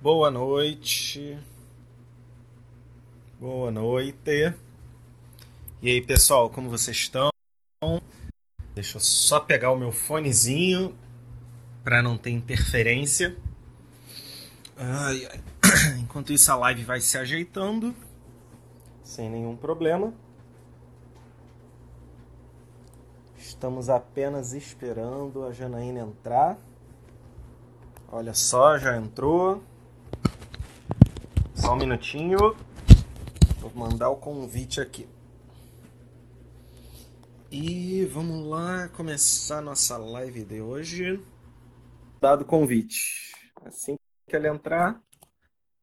Boa noite. Boa noite. E aí, pessoal, como vocês estão? Deixa eu só pegar o meu fonezinho para não ter interferência. Ai, ai. Enquanto isso, a live vai se ajeitando sem nenhum problema. Estamos apenas esperando a Janaína entrar. Olha só, já entrou. Só um minutinho. Vou mandar o convite aqui. E vamos lá começar nossa live de hoje. Dado o convite. Assim que ele entrar,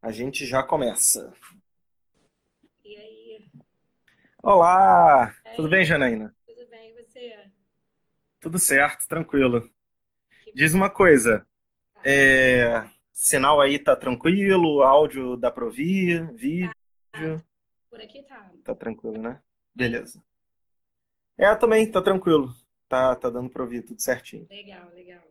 a gente já começa. E aí? Olá! E Tudo aí? bem, Janaína? Tudo bem, e você? Tudo certo, tranquilo. Diz uma coisa, bom. é, sinal aí tá tranquilo, áudio dá pra ouvir, vídeo, Por aqui tá. tá tranquilo, né? Beleza. É, também tá tranquilo. Tá, tá dando pra ouvir tudo certinho. Legal, legal.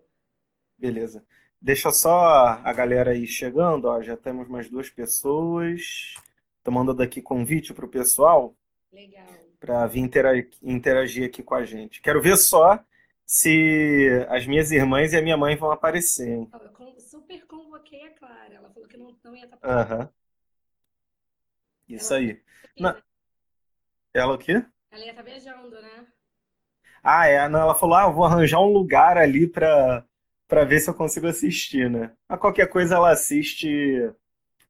Beleza. Deixa só a galera aí chegando, ó, já temos mais duas pessoas. Tô mandando aqui convite pro pessoal Legal. para vir intera- interagir aqui com a gente. Quero ver só se as minhas irmãs e a minha mãe vão aparecer, hein? Eu super convoquei a Clara. Ela falou que não, não ia estar. Aham, isso Ela aí. Ela o quê? Ela ia estar viajando, né? Ah, é, não, ela falou, ah, vou arranjar um lugar ali pra, pra ver se eu consigo assistir, né? A qualquer coisa ela assiste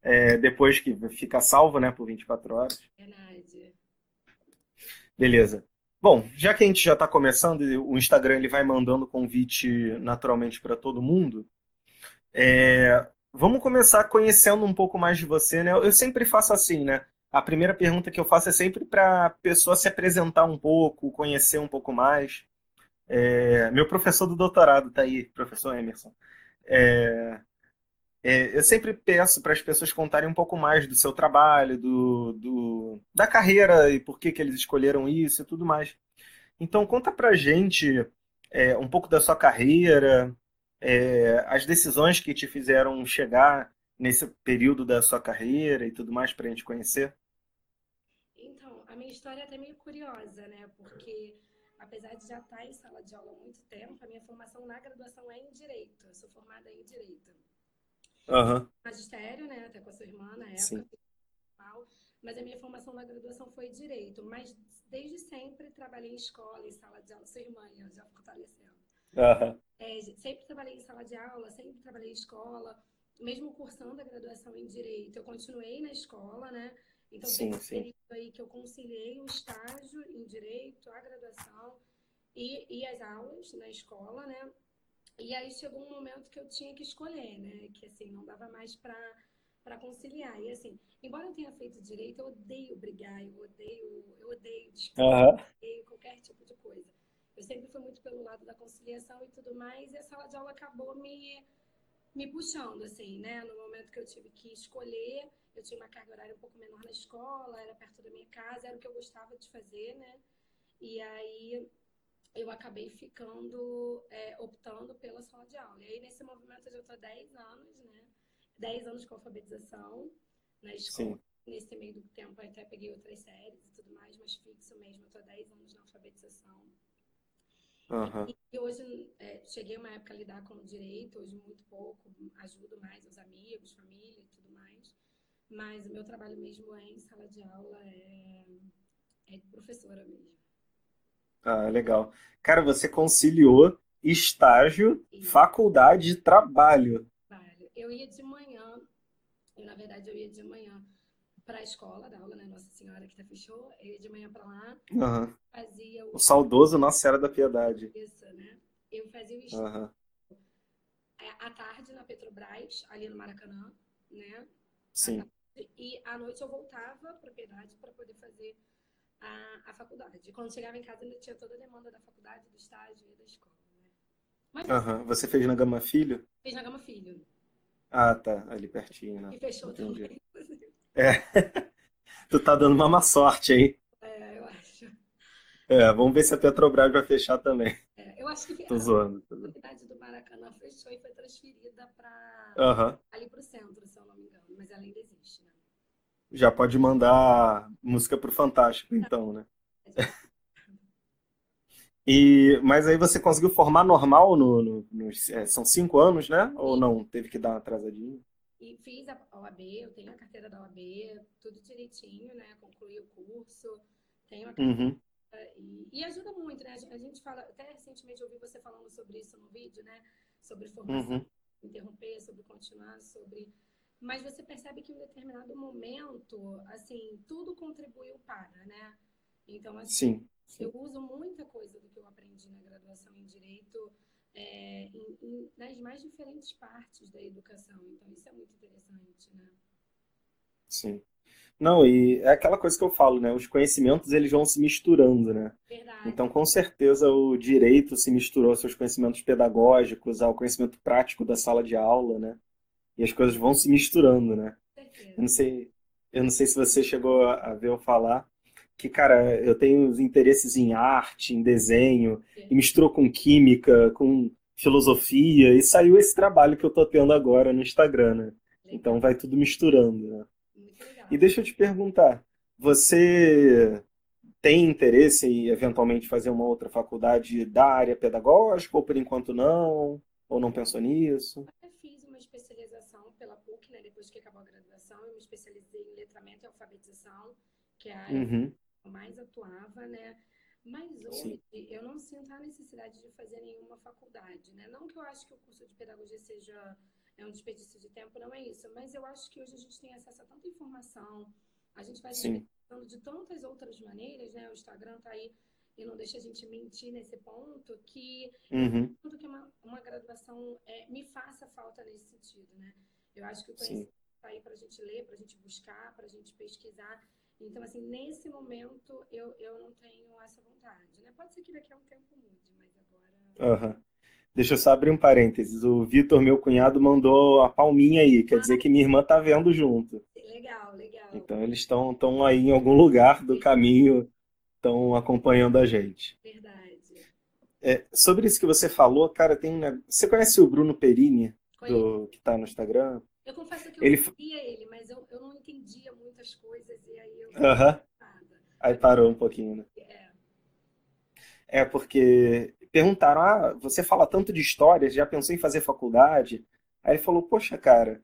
é, depois que fica salvo, né, por 24 horas. Verdade. Beleza. Bom, já que a gente já está começando, e o Instagram ele vai mandando convite naturalmente para todo mundo, é, vamos começar conhecendo um pouco mais de você, né? Eu sempre faço assim, né? A primeira pergunta que eu faço é sempre para a pessoa se apresentar um pouco, conhecer um pouco mais. É, meu professor do doutorado está aí, professor Emerson. É, é, eu sempre peço para as pessoas contarem um pouco mais do seu trabalho, do, do- da carreira e por que que eles escolheram isso e tudo mais. Então, conta pra gente é, um pouco da sua carreira, é, as decisões que te fizeram chegar nesse período da sua carreira e tudo mais para a gente conhecer. Então, a minha história é até meio curiosa, né? Porque apesar de já estar em sala de aula há muito tempo, a minha formação na graduação é em Direito. Eu sou formada em Direito. Aham, Magistério, né? Até com a sua irmã na sim. época. tal, Mas a minha formação na graduação foi direito. Mas desde sempre trabalhei em escola, em sala de aula. Sua irmã, ó, já fortalecendo. Aham, É, sempre trabalhei em sala de aula, sempre trabalhei em escola. Mesmo cursando a graduação em direito, eu continuei na escola, né? Então sim, um sim. período aí que eu conciliei o estágio em direito, a graduação e, e as aulas na escola, né? E aí chegou um momento que eu tinha que escolher, né? Que assim, não dava mais para para conciliar. E assim, embora eu tenha feito direito, eu odeio brigar, eu odeio, eu odeio discutir, Aham, odeio qualquer tipo de coisa. Eu sempre fui muito pelo lado da conciliação e tudo mais, e a sala de aula acabou me me puxando, assim, né? No momento que eu tive que escolher, eu tinha uma carga horária um pouco menor na escola, era perto da minha casa, era o que eu gostava de fazer, né? E aí eu acabei ficando, é, optando pela sala de aula. E aí, nesse movimento, eu já estou há 10 anos, né? 10 anos com alfabetização na escola. sim. Nesse meio do tempo, eu até peguei outras séries e tudo mais, mas fixo mesmo, eu estou há 10 anos na alfabetização. Aham, E hoje, é, cheguei uma época a lidar com o direito, hoje muito pouco, ajudo mais os amigos, família e tudo mais. Mas o meu trabalho mesmo é em sala de aula, é, é professora mesmo. Ah, legal. Cara, você conciliou estágio, E faculdade e trabalho. Eu ia de manhã, eu, na verdade, eu ia de manhã para a escola da aula, né? Nossa Senhora que tá fechou, eu ia de manhã para lá, Aham. fazia O o saudoso Nossa Senhora da Piedade. isso, né? Eu fazia o estágio Aham, à tarde na Petrobras, ali no Maracanã, né? à sim. tarde, e à noite eu voltava para a Piedade para poder fazer a, a faculdade. E quando chegava em casa ainda tinha toda a demanda da faculdade, do estágio e da escola, né? Mas Aham. Você fez na Gama Filho? fiz na Gama Filho. Ah, tá. Ali pertinho, né? E fechou Entendi. também, inclusive. É, tu tá dando uma má sorte aí. É, eu acho. É, vamos ver se a Petrobras vai fechar também. É, eu acho que Tô a zoando. zoando. faculdade do Maracanã fechou e foi transferida para Aham, ali para o centro, se eu não Já pode mandar música pro Fantástico, então, né? E, mas aí você conseguiu formar normal no, no- nos, é, são cinco anos, né? Ou não? Teve que dar uma atrasadinha? E fiz a OAB, eu tenho a carteira da OAB, tudo direitinho, né? Concluí o curso, tenho a Uhum, E, e ajuda muito, né? A gente fala, até recentemente ouvi você falando sobre isso no vídeo, né? Sobre formação, uhum, interromper, sobre continuar, sobre. Mas você percebe que em um determinado momento, assim, tudo contribuiu para, né? Então, assim, sim, eu uso muita coisa do que eu aprendi na graduação em Direito, é, em- em- nas mais diferentes partes da educação. Então, isso é muito interessante, né? sim. Não, e é aquela coisa que eu falo, né? Os conhecimentos eles vão se misturando, né? Verdade, Então, com certeza, o direito se misturou aos seus conhecimentos pedagógicos, ao conhecimento prático da sala de aula, né? E as coisas vão se misturando, né? Eu não sei, eu não sei se você chegou a ver eu falar que, cara, eu tenho os interesses em arte, em desenho, e misturou com química, com filosofia, e saiu esse trabalho que eu tô tendo agora no Instagram, né? Então vai tudo misturando, né? E deixa eu te perguntar, você tem interesse em eventualmente fazer uma outra faculdade da área pedagógica, ou por enquanto não? Ou não pensou nisso? Até fiz uma especialização pela PUC, né? Depois que acabou a graduação, eu me especializei em letramento e alfabetização, que é a área que Uhum, eu mais atuava, né? Mas sim, hoje eu não sinto a necessidade de fazer nenhuma faculdade, né? Não que eu acho que o curso de pedagogia seja é um desperdício de tempo, não é isso, mas eu acho que hoje a gente tem acesso a tanta informação, a gente vai se sim, de tantas outras maneiras, né? O Instagram tá aí e não deixa a gente mentir nesse ponto, que uhum, que uma, uma graduação é, me faça falta nesse sentido, né? Eu acho que o conhecimento está aí para a gente ler, para a gente buscar, para a gente pesquisar. Então, assim, nesse momento eu, eu não tenho essa vontade, né? Pode ser que daqui a um tempo mude, mas agora. Aham. Deixa eu só abrir um parênteses. O Vitor, meu cunhado, mandou a palminha aí, quer dizer que minha irmã tá vendo junto. Legal, legal. Então eles estão estão aí em algum lugar do caminho, estão acompanhando a gente. Verdade. É, sobre isso que você falou, cara, tem Você conhece o Bruno Perini. Do que tá no Instagram? Eu confesso que eu Ele. ele, mas eu, eu não entendia muitas coisas e aí eu nada. Aí parou um pouquinho, né? É, É porque perguntaram: ah, você fala tanto de história, já pensou em fazer faculdade? Aí ele falou: poxa, cara,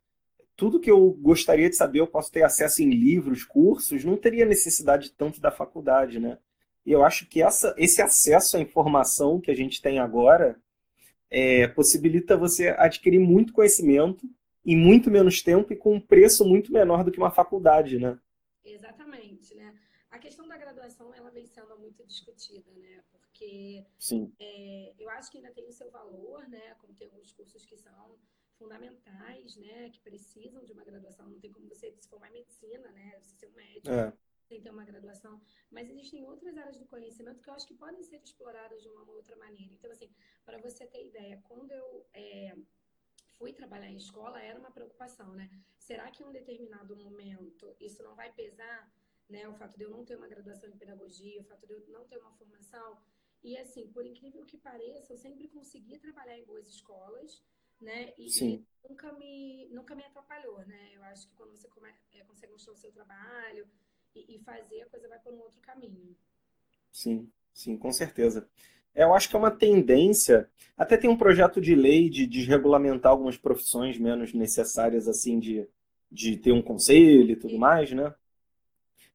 tudo que eu gostaria de saber eu posso ter acesso em livros, cursos, não teria necessidade tanto da faculdade, né? E eu acho que essa, esse acesso à informação que a gente tem agora é, possibilita você adquirir muito conhecimento em muito menos tempo e com um preço muito menor do que uma faculdade, né? exatamente, né? A questão da graduação, ela vem sendo muito discutida, né? Porque Sim, É, eu acho que ainda tem o seu valor, né? Como tem alguns cursos que são fundamentais, né? Que precisam de uma graduação. Não tem como você se formar em medicina, né? Você ser um médico é, sem ter uma graduação. Mas existem outras áreas do conhecimento que eu acho que podem ser exploradas de uma outra maneira. Então, assim, para você ter ideia, quando eu é, fui trabalhar em escola, era uma preocupação, né? Será que em um determinado momento isso não vai pesar, né? O fato de eu não ter uma graduação em pedagogia, o fato de eu não ter uma formação. E assim, por incrível que pareça, eu sempre consegui trabalhar em boas escolas, né? E, e sim, nunca me, nunca me atrapalhou, né? Eu acho que quando você come, é, consegue mostrar o seu trabalho e, e fazer, a coisa vai por um outro caminho. sim, sim, com certeza. É, Eu acho que é uma tendência. Até tem um projeto de lei de desregulamentar algumas profissões menos necessárias, assim, de, de ter um conselho e tudo E, mais, né?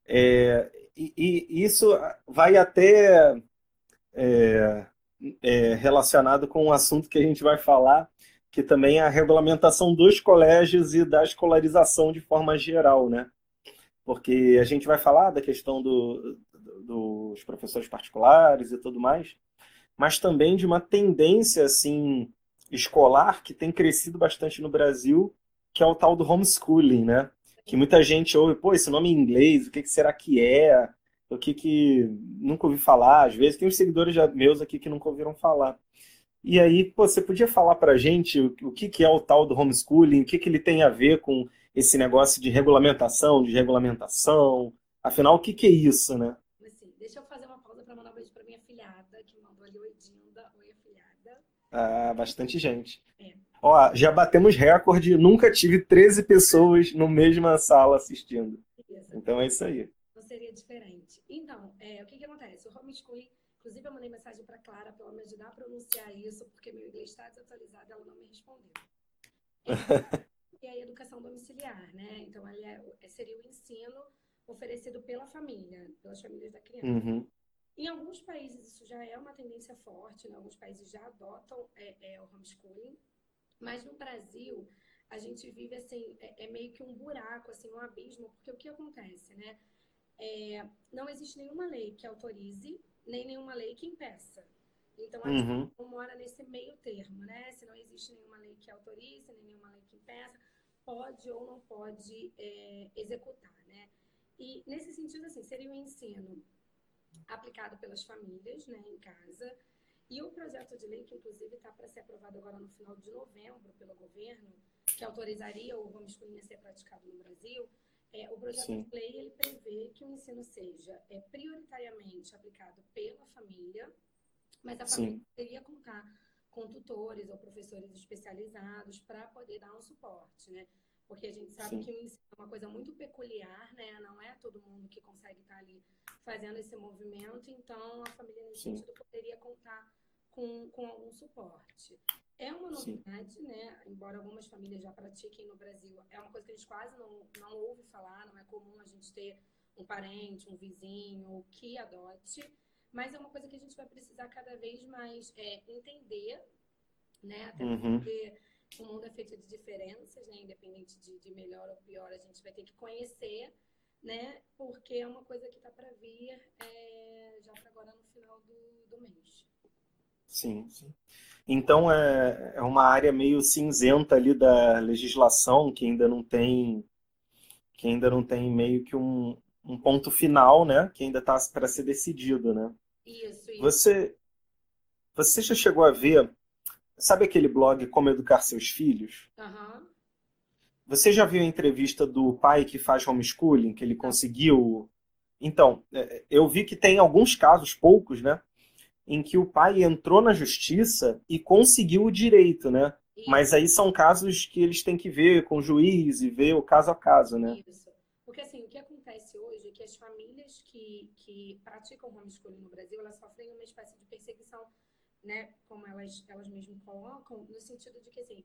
É, e, e isso vai até é, relacionado com um assunto que a gente vai falar, que também é a regulamentação dos colégios e da escolarização de forma geral, né? Porque a gente vai falar da questão do, dos professores particulares e tudo mais, mas também de uma tendência assim escolar que tem crescido bastante no Brasil, que é o tal do homeschooling, né? Que muita gente ouve, pô, esse nome em inglês, o que que será que é? O que que nunca ouvi falar? Às vezes tem uns seguidores meus aqui que nunca ouviram falar. E aí, pô, você podia falar pra gente o, o que que é o tal do homeschooling, o que que ele tem a ver com esse negócio de regulamentação, de regulamentação? Afinal, o que que é isso, né? assim, deixa eu fazer uma pausa para mandar um beijo para minha filhada, que mandou ali, oi, Dinda, oi, afilhada. Ah, bastante gente. É, Ó, já batemos recorde, nunca tive 13 pessoas na mesma sala assistindo. beleza. Então é isso aí. Não seria diferente. Então, é, o que, que acontece? O homeschooling, inclusive eu mandei mensagem para Clara para ela me ajudar a pronunciar isso, porque meu inglês está desatualizado, ela não me respondeu. É, e a educação domiciliar, né? Então, ele é, é, seria o ensino oferecido pela família, pelas famílias da criança. Uhum. Em alguns países isso já é uma tendência forte, né? alguns países já adotam é, é, o homeschooling, mas no Brasil a gente vive assim, é, é, meio que um buraco, assim, um abismo, porque o que acontece, né? É, não existe nenhuma lei que autorize, nem nenhuma lei que impeça. Então a uhum. gente mora nesse meio termo, né? Se não existe nenhuma lei que autorize, nem nenhuma lei que impeça, pode ou não pode é, executar, né? E nesse sentido, assim, seria o um ensino aplicado pelas famílias, né, em casa. E o projeto de lei, que inclusive está para ser aprovado agora no final de novembro pelo governo, que autorizaria o homeschooling a ser praticado no Brasil, é, o projeto Sim. de lei ele prevê que o ensino seja é, prioritariamente aplicado pela família, mas a família Sim. deveria contar com tutores ou professores especializados para poder dar um suporte, né? Porque a gente sabe Sim. que o ensino é uma coisa muito peculiar, né? Não é todo mundo que consegue estar tá ali fazendo esse movimento, então a família nesse Sim. sentido poderia contar com, com algum suporte. É uma novidade, Sim. né? Embora algumas famílias já pratiquem no Brasil, é uma coisa que a gente quase não, não ouve falar, não é comum a gente ter um parente, um vizinho que adote, mas é uma coisa que a gente vai precisar cada vez mais é, entender, né? Até uhum. porque o mundo é feito de diferenças, né? Independente de, de melhor ou pior, a gente vai ter que conhecer né? Porque é uma coisa que está para vir é, já para agora no final do, do mês. Sim, sim. Então é, é uma área meio cinzenta ali da legislação que ainda não tem que ainda não tem meio que um, um ponto final, né? Que ainda está para ser decidido, né? Isso, isso. Você você já chegou a ver sabe aquele blog Como Educar Seus Filhos? Uhum. Você já viu a entrevista do pai que faz homeschooling, que ele conseguiu. Então, é, eu vi que tem alguns casos, poucos, né? Em que o pai entrou na justiça e conseguiu o direito, né? Isso. Mas aí são casos que eles têm que ver com o juiz e ver o caso a caso, né? Isso. Porque assim, o que acontece hoje é que as famílias que, que praticam homeschooling no Brasil, elas sofrem uma espécie de perseguição, né? Como elas, elas mesmas colocam, no sentido de que assim,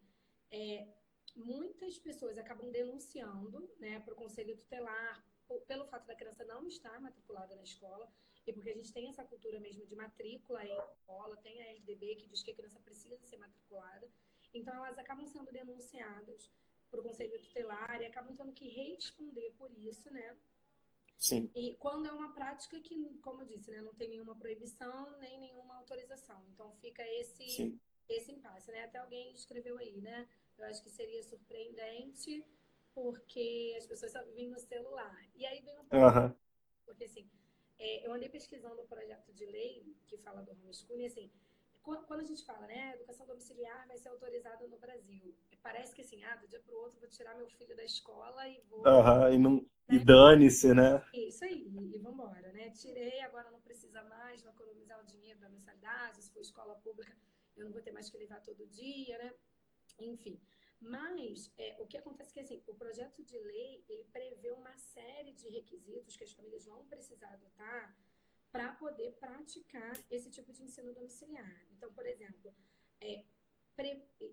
é, muitas pessoas acabam denunciando né, para o conselho tutelar pelo fato da criança não estar matriculada na escola e porque a gente tem essa cultura mesmo de matrícula em escola, tem a LDB que diz que a criança precisa ser matriculada. Então, elas acabam sendo denunciadas para o conselho tutelar e acabam tendo que responder por isso, né? Sim. E quando é uma prática que, como eu disse, né, não tem nenhuma proibição nem nenhuma autorização. Então, fica esse, esse impasse, né? Até alguém escreveu aí, né? Eu acho que seria surpreendente porque as pessoas só vivem no celular. E aí vem um problema. Uhum. Porque, assim, é, eu andei pesquisando o projeto de lei que fala do homeschooling, assim, quando a gente fala, né, educação domiciliar vai ser autorizada no Brasil, parece que assim, ah, do dia para o outro vou tirar meu filho da escola e vou... Uhum, e, não, né? e dane-se, né? Isso aí, e vamos embora, né? Tirei, agora não precisa mais, vou economizar o dinheiro da mensalidade, se for escola pública eu não vou ter mais que levar todo dia, né? Enfim. Mas é, o que acontece é que assim, o projeto de lei ele prevê uma série de requisitos que as famílias vão precisar adotar para poder praticar esse tipo de ensino domiciliar. Então, por exemplo, é,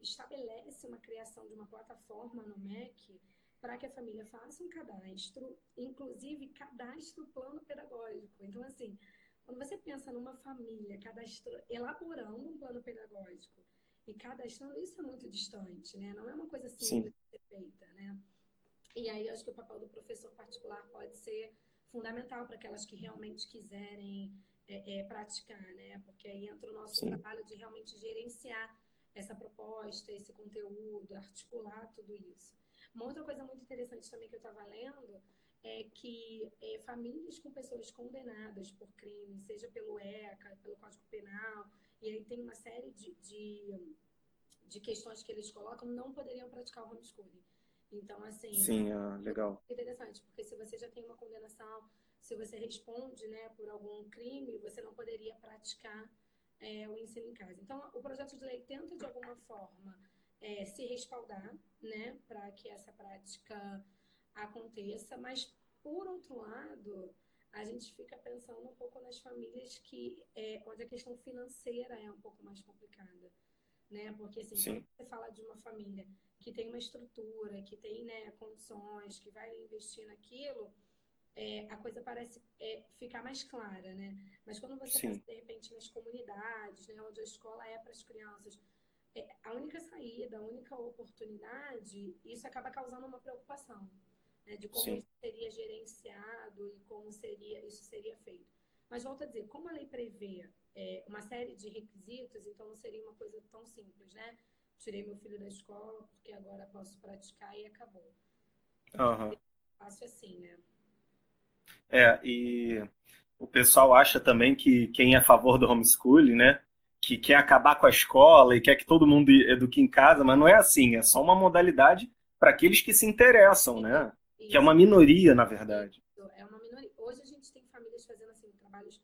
estabelece uma criação de uma plataforma no MEC para que a família faça um cadastro, inclusive cadastro plano pedagógico. Então, assim, quando você pensa numa família elaborando um plano pedagógico e cadastrando, isso é muito distante, né? Não é uma coisa simples de ser feita, né? E aí, acho que o papel do professor particular pode ser fundamental para aquelas que realmente quiserem é, é, praticar, né? Porque aí entra o nosso Sim. trabalho de realmente gerenciar essa proposta, esse conteúdo, articular tudo isso. Uma outra coisa muito interessante também que eu estava lendo é que é, famílias com pessoas condenadas por crime, seja pelo ECA, pelo Código Penal, e aí tem uma série de, de, de questões que eles colocam, não poderiam praticar o homeschooling. Então, assim. Sim, é legal. É interessante, porque se você já tem uma condenação, se você responde né, por algum crime, você não poderia praticar é, o ensino em casa. Então, o projeto de lei tenta, de alguma forma, é, se respaldar, né, para que essa prática aconteça, mas Por outro lado, a gente fica pensando um pouco nas famílias que é, onde a questão financeira é um pouco mais complicada, né? Porque assim, Sim. quando você fala de uma família que tem uma estrutura, que tem né, condições, que vai investir naquilo, é, a coisa parece é, ficar mais clara, né? Mas quando você Sim. pensa, de repente, nas comunidades, né, onde a escola é para as crianças, é, a única saída, a única oportunidade, isso acaba causando uma preocupação, né, de como Sim. isso seria gerenciado e como seria isso seria feito. Mas volto a dizer, como a lei prevê é, uma série de requisitos, então não seria uma coisa tão simples, né? Tirei meu filho da escola porque agora posso praticar e acabou. Uhum. Fácil assim, né? É, e o pessoal acha também que quem é a favor do homeschooling, né? Que quer acabar com a escola e quer que todo mundo eduque em casa, mas não é assim, é só uma modalidade para aqueles que se interessam, né? Isso. Que é uma minoria, na verdade. É uma minoria. Hoje a gente tem famílias fazendo assim, trabalhos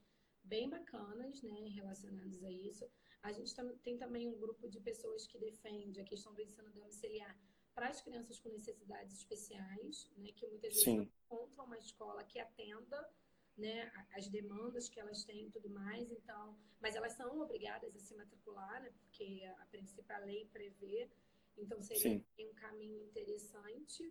bem bacanas, né, relacionados a isso. A gente tem também um grupo de pessoas que defende a questão do ensino domiciliar para as crianças com necessidades especiais, né, que muitas vezes Sim. não encontram uma escola que atenda né, as demandas que elas têm e tudo mais, então, mas elas são obrigadas a se matricular, né, porque a, a princípio a lei prevê, então seria Sim. um caminho interessante,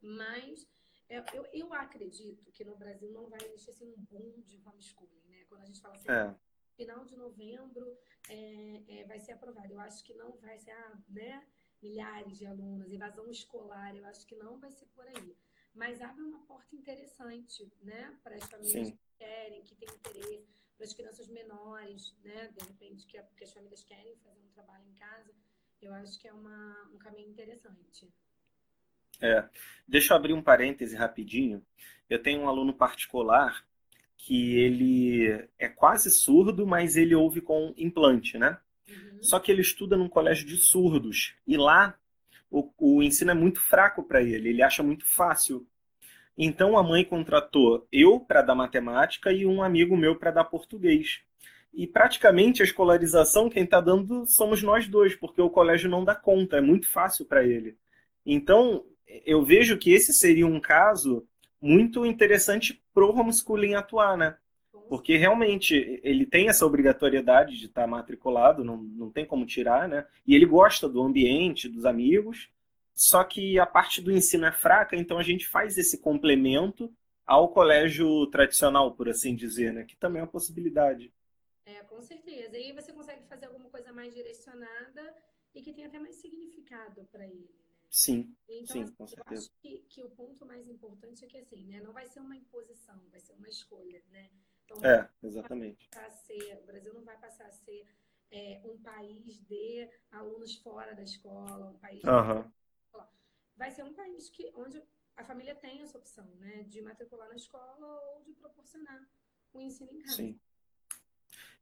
mas eu, eu, eu, acredito que no Brasil não vai existir assim, um boom de homeschooling, quando a gente fala assim, é. final de novembro é, é, vai ser aprovado, eu acho que não vai ser, ah, né, milhares de alunos, evasão escolar, eu acho que não vai ser por aí. Mas abre uma porta interessante, né, para as famílias Sim. que querem, que têm interesse, para as crianças menores, né, de repente, que, que as famílias querem fazer um trabalho em casa. Eu acho que é uma, um caminho interessante. É. Deixa eu abrir um parêntese rapidinho. Eu tenho um aluno particular que ele é quase surdo, mas ele ouve com implante, né? Uhum. Só que ele estuda num colégio de surdos. E lá o, o ensino é muito fraco para ele, ele acha muito fácil. Então a mãe contratou eu para dar matemática e um amigo meu para dar português. E praticamente a escolarização quem está dando somos nós dois, porque o colégio não dá conta, é muito fácil para ele. Então eu vejo que esse seria um caso muito interessante pro homeschooling atuar, né? Porque realmente ele tem essa obrigatoriedade de estar matriculado, não, não tem como tirar, né? E ele gosta do ambiente, dos amigos, só que a parte do ensino é fraca, então a gente faz esse complemento ao colégio tradicional, por assim dizer, né? Que também é uma possibilidade. É, com certeza. E aí você consegue fazer alguma coisa mais direcionada e que tenha até mais significado para ele. Sim, então, sim, com certeza. Eu acho que, que o ponto mais importante é que assim, né? Não vai ser uma imposição, vai ser uma escolha, né? Então, é, exatamente. Ser, o Brasil não vai passar a ser é, um país de alunos fora da escola, um país uhum. de... vai ser um país que onde a família tem essa opção, né, de matricular na escola ou de proporcionar o ensino em casa. Sim.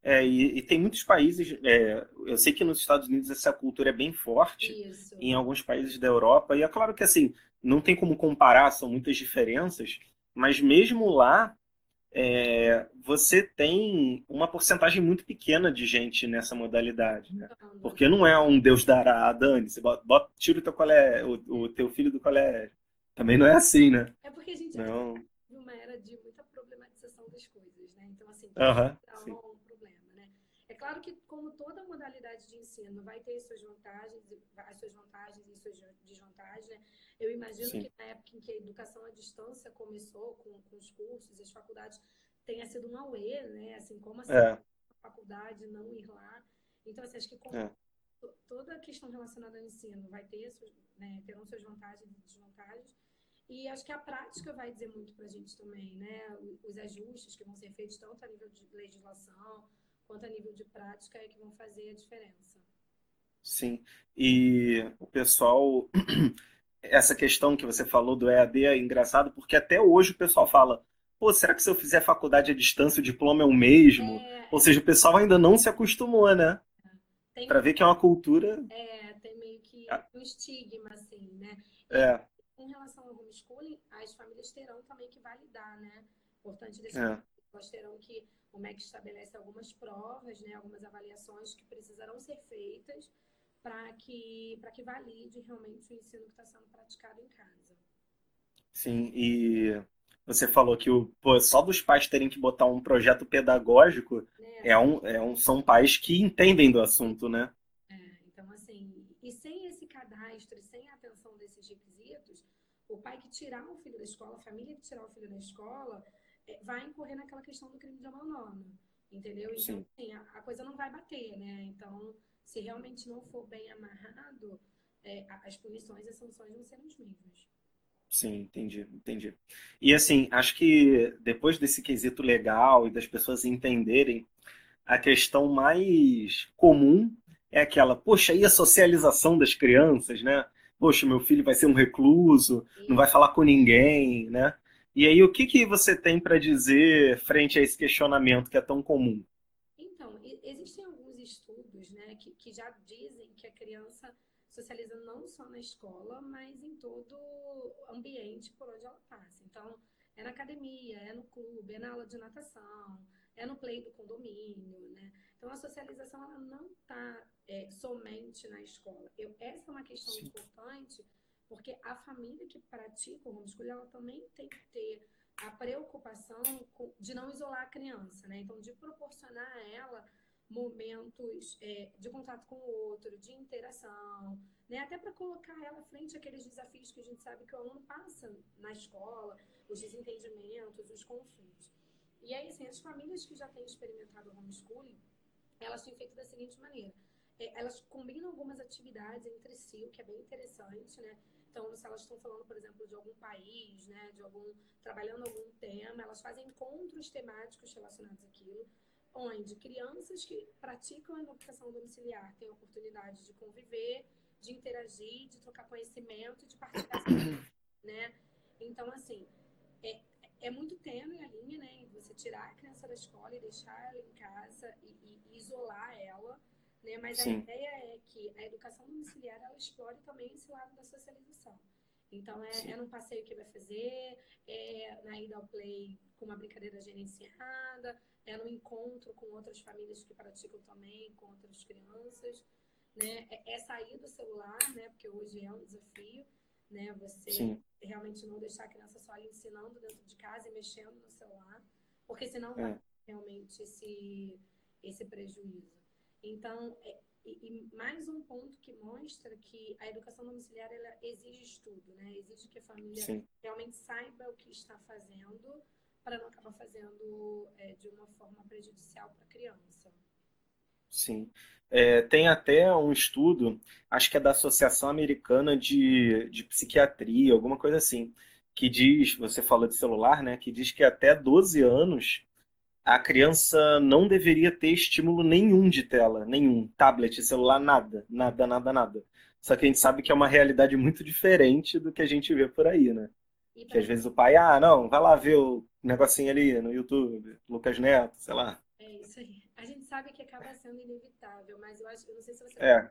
É, e, e, tem muitos países, é, eu sei que nos Estados Unidos essa cultura é bem forte, Isso. em alguns países da Europa, e é claro que assim, não tem como comparar, são muitas diferenças, mas mesmo lá, é, você tem uma porcentagem muito pequena de gente nessa modalidade, né? Porque não é um Deus dará, Dani, você bota, bota tira o teu, colé, o, o, teu filho do colégio. Também não é assim, né? É porque a gente não. numa era de muita problematização das coisas, né? Então, assim, uh -huh, é um problema, né? É claro que, como toda modalidade de ensino vai ter suas vantagens, as suas vantagens e suas desvantagens, né? Eu imagino Sim. que na época em que a educação à distância começou com, com os cursos, as faculdades, tenha sido um auê, né? Assim, como assim, é. a faculdade não ir lá. Então, assim, acho que é. toda a questão relacionada ao ensino vai ter, né, terão suas vantagens e desvantagens. E acho que a prática vai dizer muito para a gente também, né? Os ajustes que vão ser feitos tanto a nível de legislação quanto a nível de prática é que vão fazer a diferença. Sim, e o pessoal essa questão que você falou do EAD é engraçado, porque até hoje o pessoal fala, pô, será que se eu fizer faculdade à distância o diploma é o mesmo? É... Ou seja, o pessoal ainda não se acostumou, né? Tem... Para ver que é uma cultura... É, tem meio que ah. um estigma, assim, né? É. em relação ao homeschooling, as famílias terão também que validar, né? Importante deixar é. elas terão que o MEC estabelece algumas provas, né, algumas avaliações que precisarão ser feitas para que, que valide realmente o ensino que está sendo praticado em casa. Sim, e você falou que o, pô, só dos pais terem que botar um projeto pedagógico é. é um, é um, são pais que entendem do assunto, né? É, então, assim, e sem esse cadastro, sem a atenção desses requisitos, o pai que tirar o filho da escola, a família que tirar o filho da escola, é, vai incorrer naquela questão do crime de abandono, entendeu? Então, assim, a, a, coisa não vai bater, né? Então, se realmente não for bem amarrado, é, as punições e as sanções vão ser as mesmas. Sim, entendi, entendi. E assim, acho que depois desse quesito legal e das pessoas entenderem, a questão mais comum é aquela, poxa, e a socialização das crianças, né? Poxa, meu filho vai ser um recluso, não vai falar com ninguém, né? E aí, o que, que você tem para dizer frente a esse questionamento que é tão comum? Então, existem alguns estudos né, que, que já dizem que a criança socializa não só na escola, mas em todo ambiente por onde ela passa. Então, é na academia, é no clube, é na aula de natação, é no play do condomínio, né? Então, a socialização ela não está é, somente na escola. Eu, essa é uma questão Sim. importante, porque a família que pratica o homeschooling, ela também tem que ter a preocupação de não isolar a criança, né? Então, de proporcionar a ela momentos é, de contato com o outro, de interação, né? até para colocar ela frente àqueles desafios que a gente sabe que o aluno passa na escola, os desentendimentos, os conflitos. E aí, assim, as famílias que já têm experimentado o homeschooling, elas têm feito da seguinte maneira. É, elas combinam algumas atividades entre si, o que é bem interessante, né? Então, se elas estão falando, por exemplo, de algum país, né, de algum trabalhando algum tema, elas fazem encontros temáticos relacionados àquilo onde crianças que praticam a educação domiciliar têm a oportunidade de conviver, de interagir, de trocar conhecimento, de partilhar, né? Então, assim, é, é muito tênue a linha, né? Você tirar a criança da escola e deixar ela em casa e, e isolar ela, né? Mas Sim. a ideia é que a educação domiciliar, ela explore também esse lado da socialização. Então, é, é num passeio que vai fazer, é na ida ao play com uma brincadeira gerenciada, é no encontro com outras famílias que praticam também, com outras crianças, né? É, é sair do celular, né? Porque hoje é um desafio, né? Você Sim. realmente não deixar a criança só ali ensinando dentro de casa e mexendo no celular, porque senão é. vai realmente esse, esse prejuízo. Então, é, e, e, mais um ponto que mostra que a educação domiciliar ela exige estudo, né? Exige que a família Sim. realmente saiba o que está fazendo para não acabar fazendo é, de uma forma prejudicial para a criança. Sim. É, tem até um estudo, acho que é da Associação Americana de, de Psiquiatria, alguma coisa assim, que diz, você falou de celular, né? Que diz que até 12 anos a criança não deveria ter estímulo nenhum de tela, nenhum, tablet, celular, nada, nada, nada, nada. Só que a gente sabe que é uma realidade muito diferente do que a gente vê por aí, né? Que às vezes o pai, ah, não, vai lá ver o negocinho ali no YouTube, Lucas Neto, sei lá. É isso aí. A gente sabe que acaba sendo inevitável, mas eu acho, eu não sei se você é.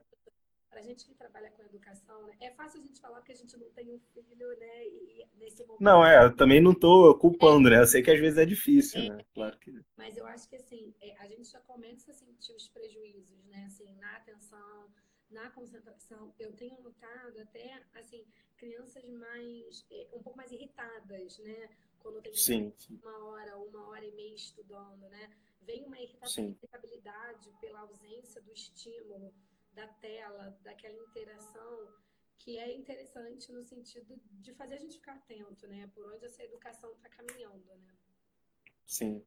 Para a gente que trabalha com educação, né, é fácil a gente falar que a gente não tem um filho, né, e, nesse momento. Não, é, eu também não estou culpando, é. né? Eu sei que às vezes é difícil, é. né? Claro que. Mas eu acho que assim, é, a gente já começa a sentir os prejuízos, né? Assim, na atenção, na concentração. Eu tenho notado até assim crianças mais é, um pouco mais irritadas, né? Quando tem sim, uma hora, uma hora e meia estudando, né? Vem uma irritabilidade pela ausência do estímulo, da tela, daquela interação, que é interessante no sentido de fazer a gente ficar atento, né? Por onde essa educação está caminhando, né? Sim.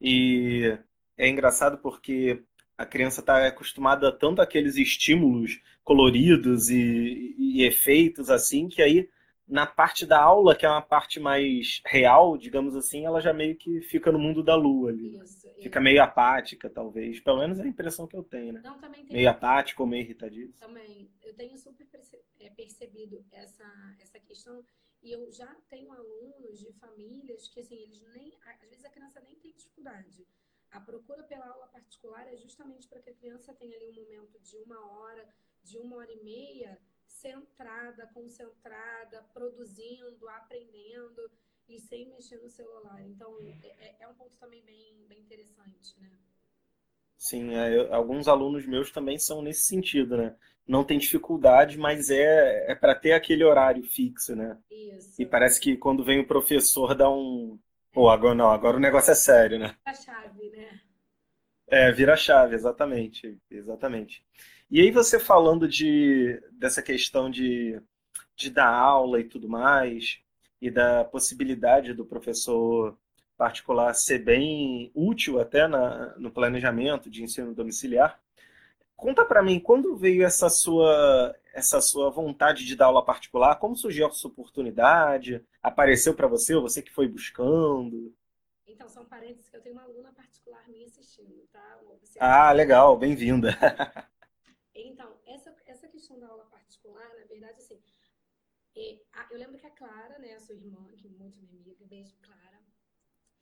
E é engraçado porque a criança está acostumada tanto àqueles estímulos coloridos e, e, efeitos assim, que aí na parte da aula, que é uma parte mais real, digamos assim, ela já meio que fica no mundo da lua ali. Isso, fica meio apática, talvez. Pelo menos é a impressão que eu tenho, né? Não, também meio apático ou meio irritadíssimo. Também. Eu tenho super é, percebido essa, essa questão e eu já tenho alunos de famílias que, assim, eles nem... Às vezes a criança nem tem dificuldade a procura pela aula particular é justamente para que a criança tenha ali um momento de uma hora, de uma hora e meia, centrada, concentrada, produzindo, aprendendo e sem mexer no celular. Então, é, é, é um ponto também bem, bem interessante, né? Sim, é, eu, alguns alunos meus também são nesse sentido, né? não tem dificuldade, mas é, é para ter aquele horário fixo, né? Isso. E parece que quando vem o professor dá um. Pô, agora não, agora o negócio é sério, né? A chave, né? É, vira chave, exatamente, exatamente. E aí você falando de dessa questão de, de dar aula e tudo mais, e da possibilidade do professor particular ser bem útil até na, no planejamento de ensino domiciliar. Conta para mim, quando veio essa sua essa sua vontade de dar aula particular? Como surgiu essa oportunidade? Apareceu para você ou você que foi buscando? Então, são parênteses que eu tenho uma aluna particular me assistindo, tá? Ah, legal, bem-vinda. então, essa, essa questão da aula particular, na verdade, assim, é, eu lembro que a Clara, né, a sua irmã, que é muito minha amiga, beijo, Clara,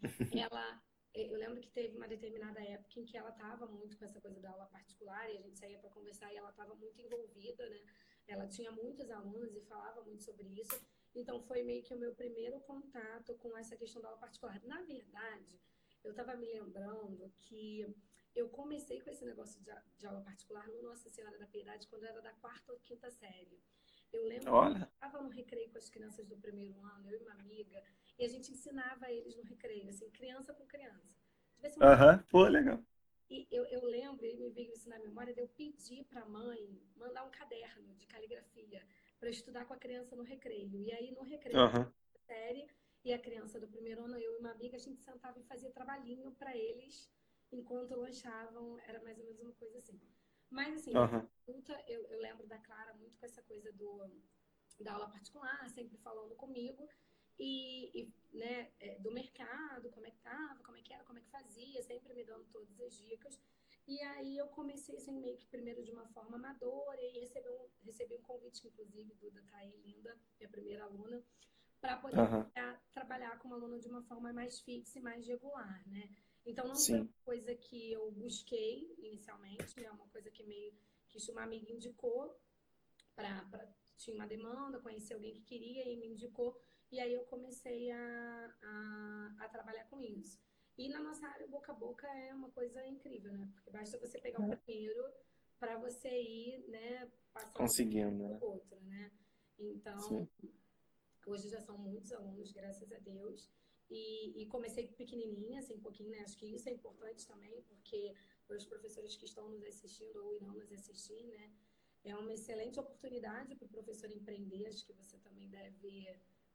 ela eu lembro que teve uma determinada época em que ela estava muito com essa coisa da aula particular e a gente saía para conversar e ela estava muito envolvida, né? Ela tinha muitos alunos e falava muito sobre isso. Então foi meio que o meu primeiro contato com essa questão da aula particular. Na verdade, eu estava me lembrando que eu comecei com esse negócio de, de, aula particular no Nossa Senhora da Piedade quando eu era da quarta ou quinta série. Eu lembro Olha. que eu estava no recreio com as crianças do primeiro ano, eu e uma amiga, e a gente ensinava eles no recreio, assim, criança com criança. Aham, uhum. pô, legal. E eu, eu lembro, ele me veio isso na memória, de eu pedir para a mãe mandar um caderno de caligrafia para estudar com a criança no recreio. E aí, no recreio, uhum. série, e a criança do primeiro ano, eu e uma amiga, a gente sentava e fazia trabalhinho para eles enquanto lanchavam, era mais ou menos uma coisa assim. Mas, assim, uhum. eu, eu lembro da Clara muito com essa coisa do, da aula particular, sempre falando comigo e, e né, é, do mercado, como é que tava, como é que era, como é que fazia, sempre me dando todas as dicas. E aí eu comecei assim, meio que primeiro de uma forma amadora e recebi um, recebi um convite, inclusive, do da Thay Linda, minha primeira aluna, para poder uhum. trabalhar com uma aluna de uma forma mais fixa e mais regular, né? Então não Sim. foi uma coisa que eu busquei inicialmente, é né? uma coisa que meio que uma amiga indicou para tinha uma demanda, conheci alguém que queria e me indicou e aí eu comecei a, a, a, trabalhar com isso. E na nossa área, boca a boca é uma coisa incrível, né? Porque basta você pegar o é. primeiro para você ir, né, passando conseguindo né? outro, né? Então, Sim. hoje já são muitos alunos, graças a Deus. E, e, comecei pequenininha, assim, um pouquinho, né? Acho que isso é importante também, porque para os professores que estão nos assistindo ou irão nos assistir, né? É uma excelente oportunidade para o professor empreender. Acho que você também deve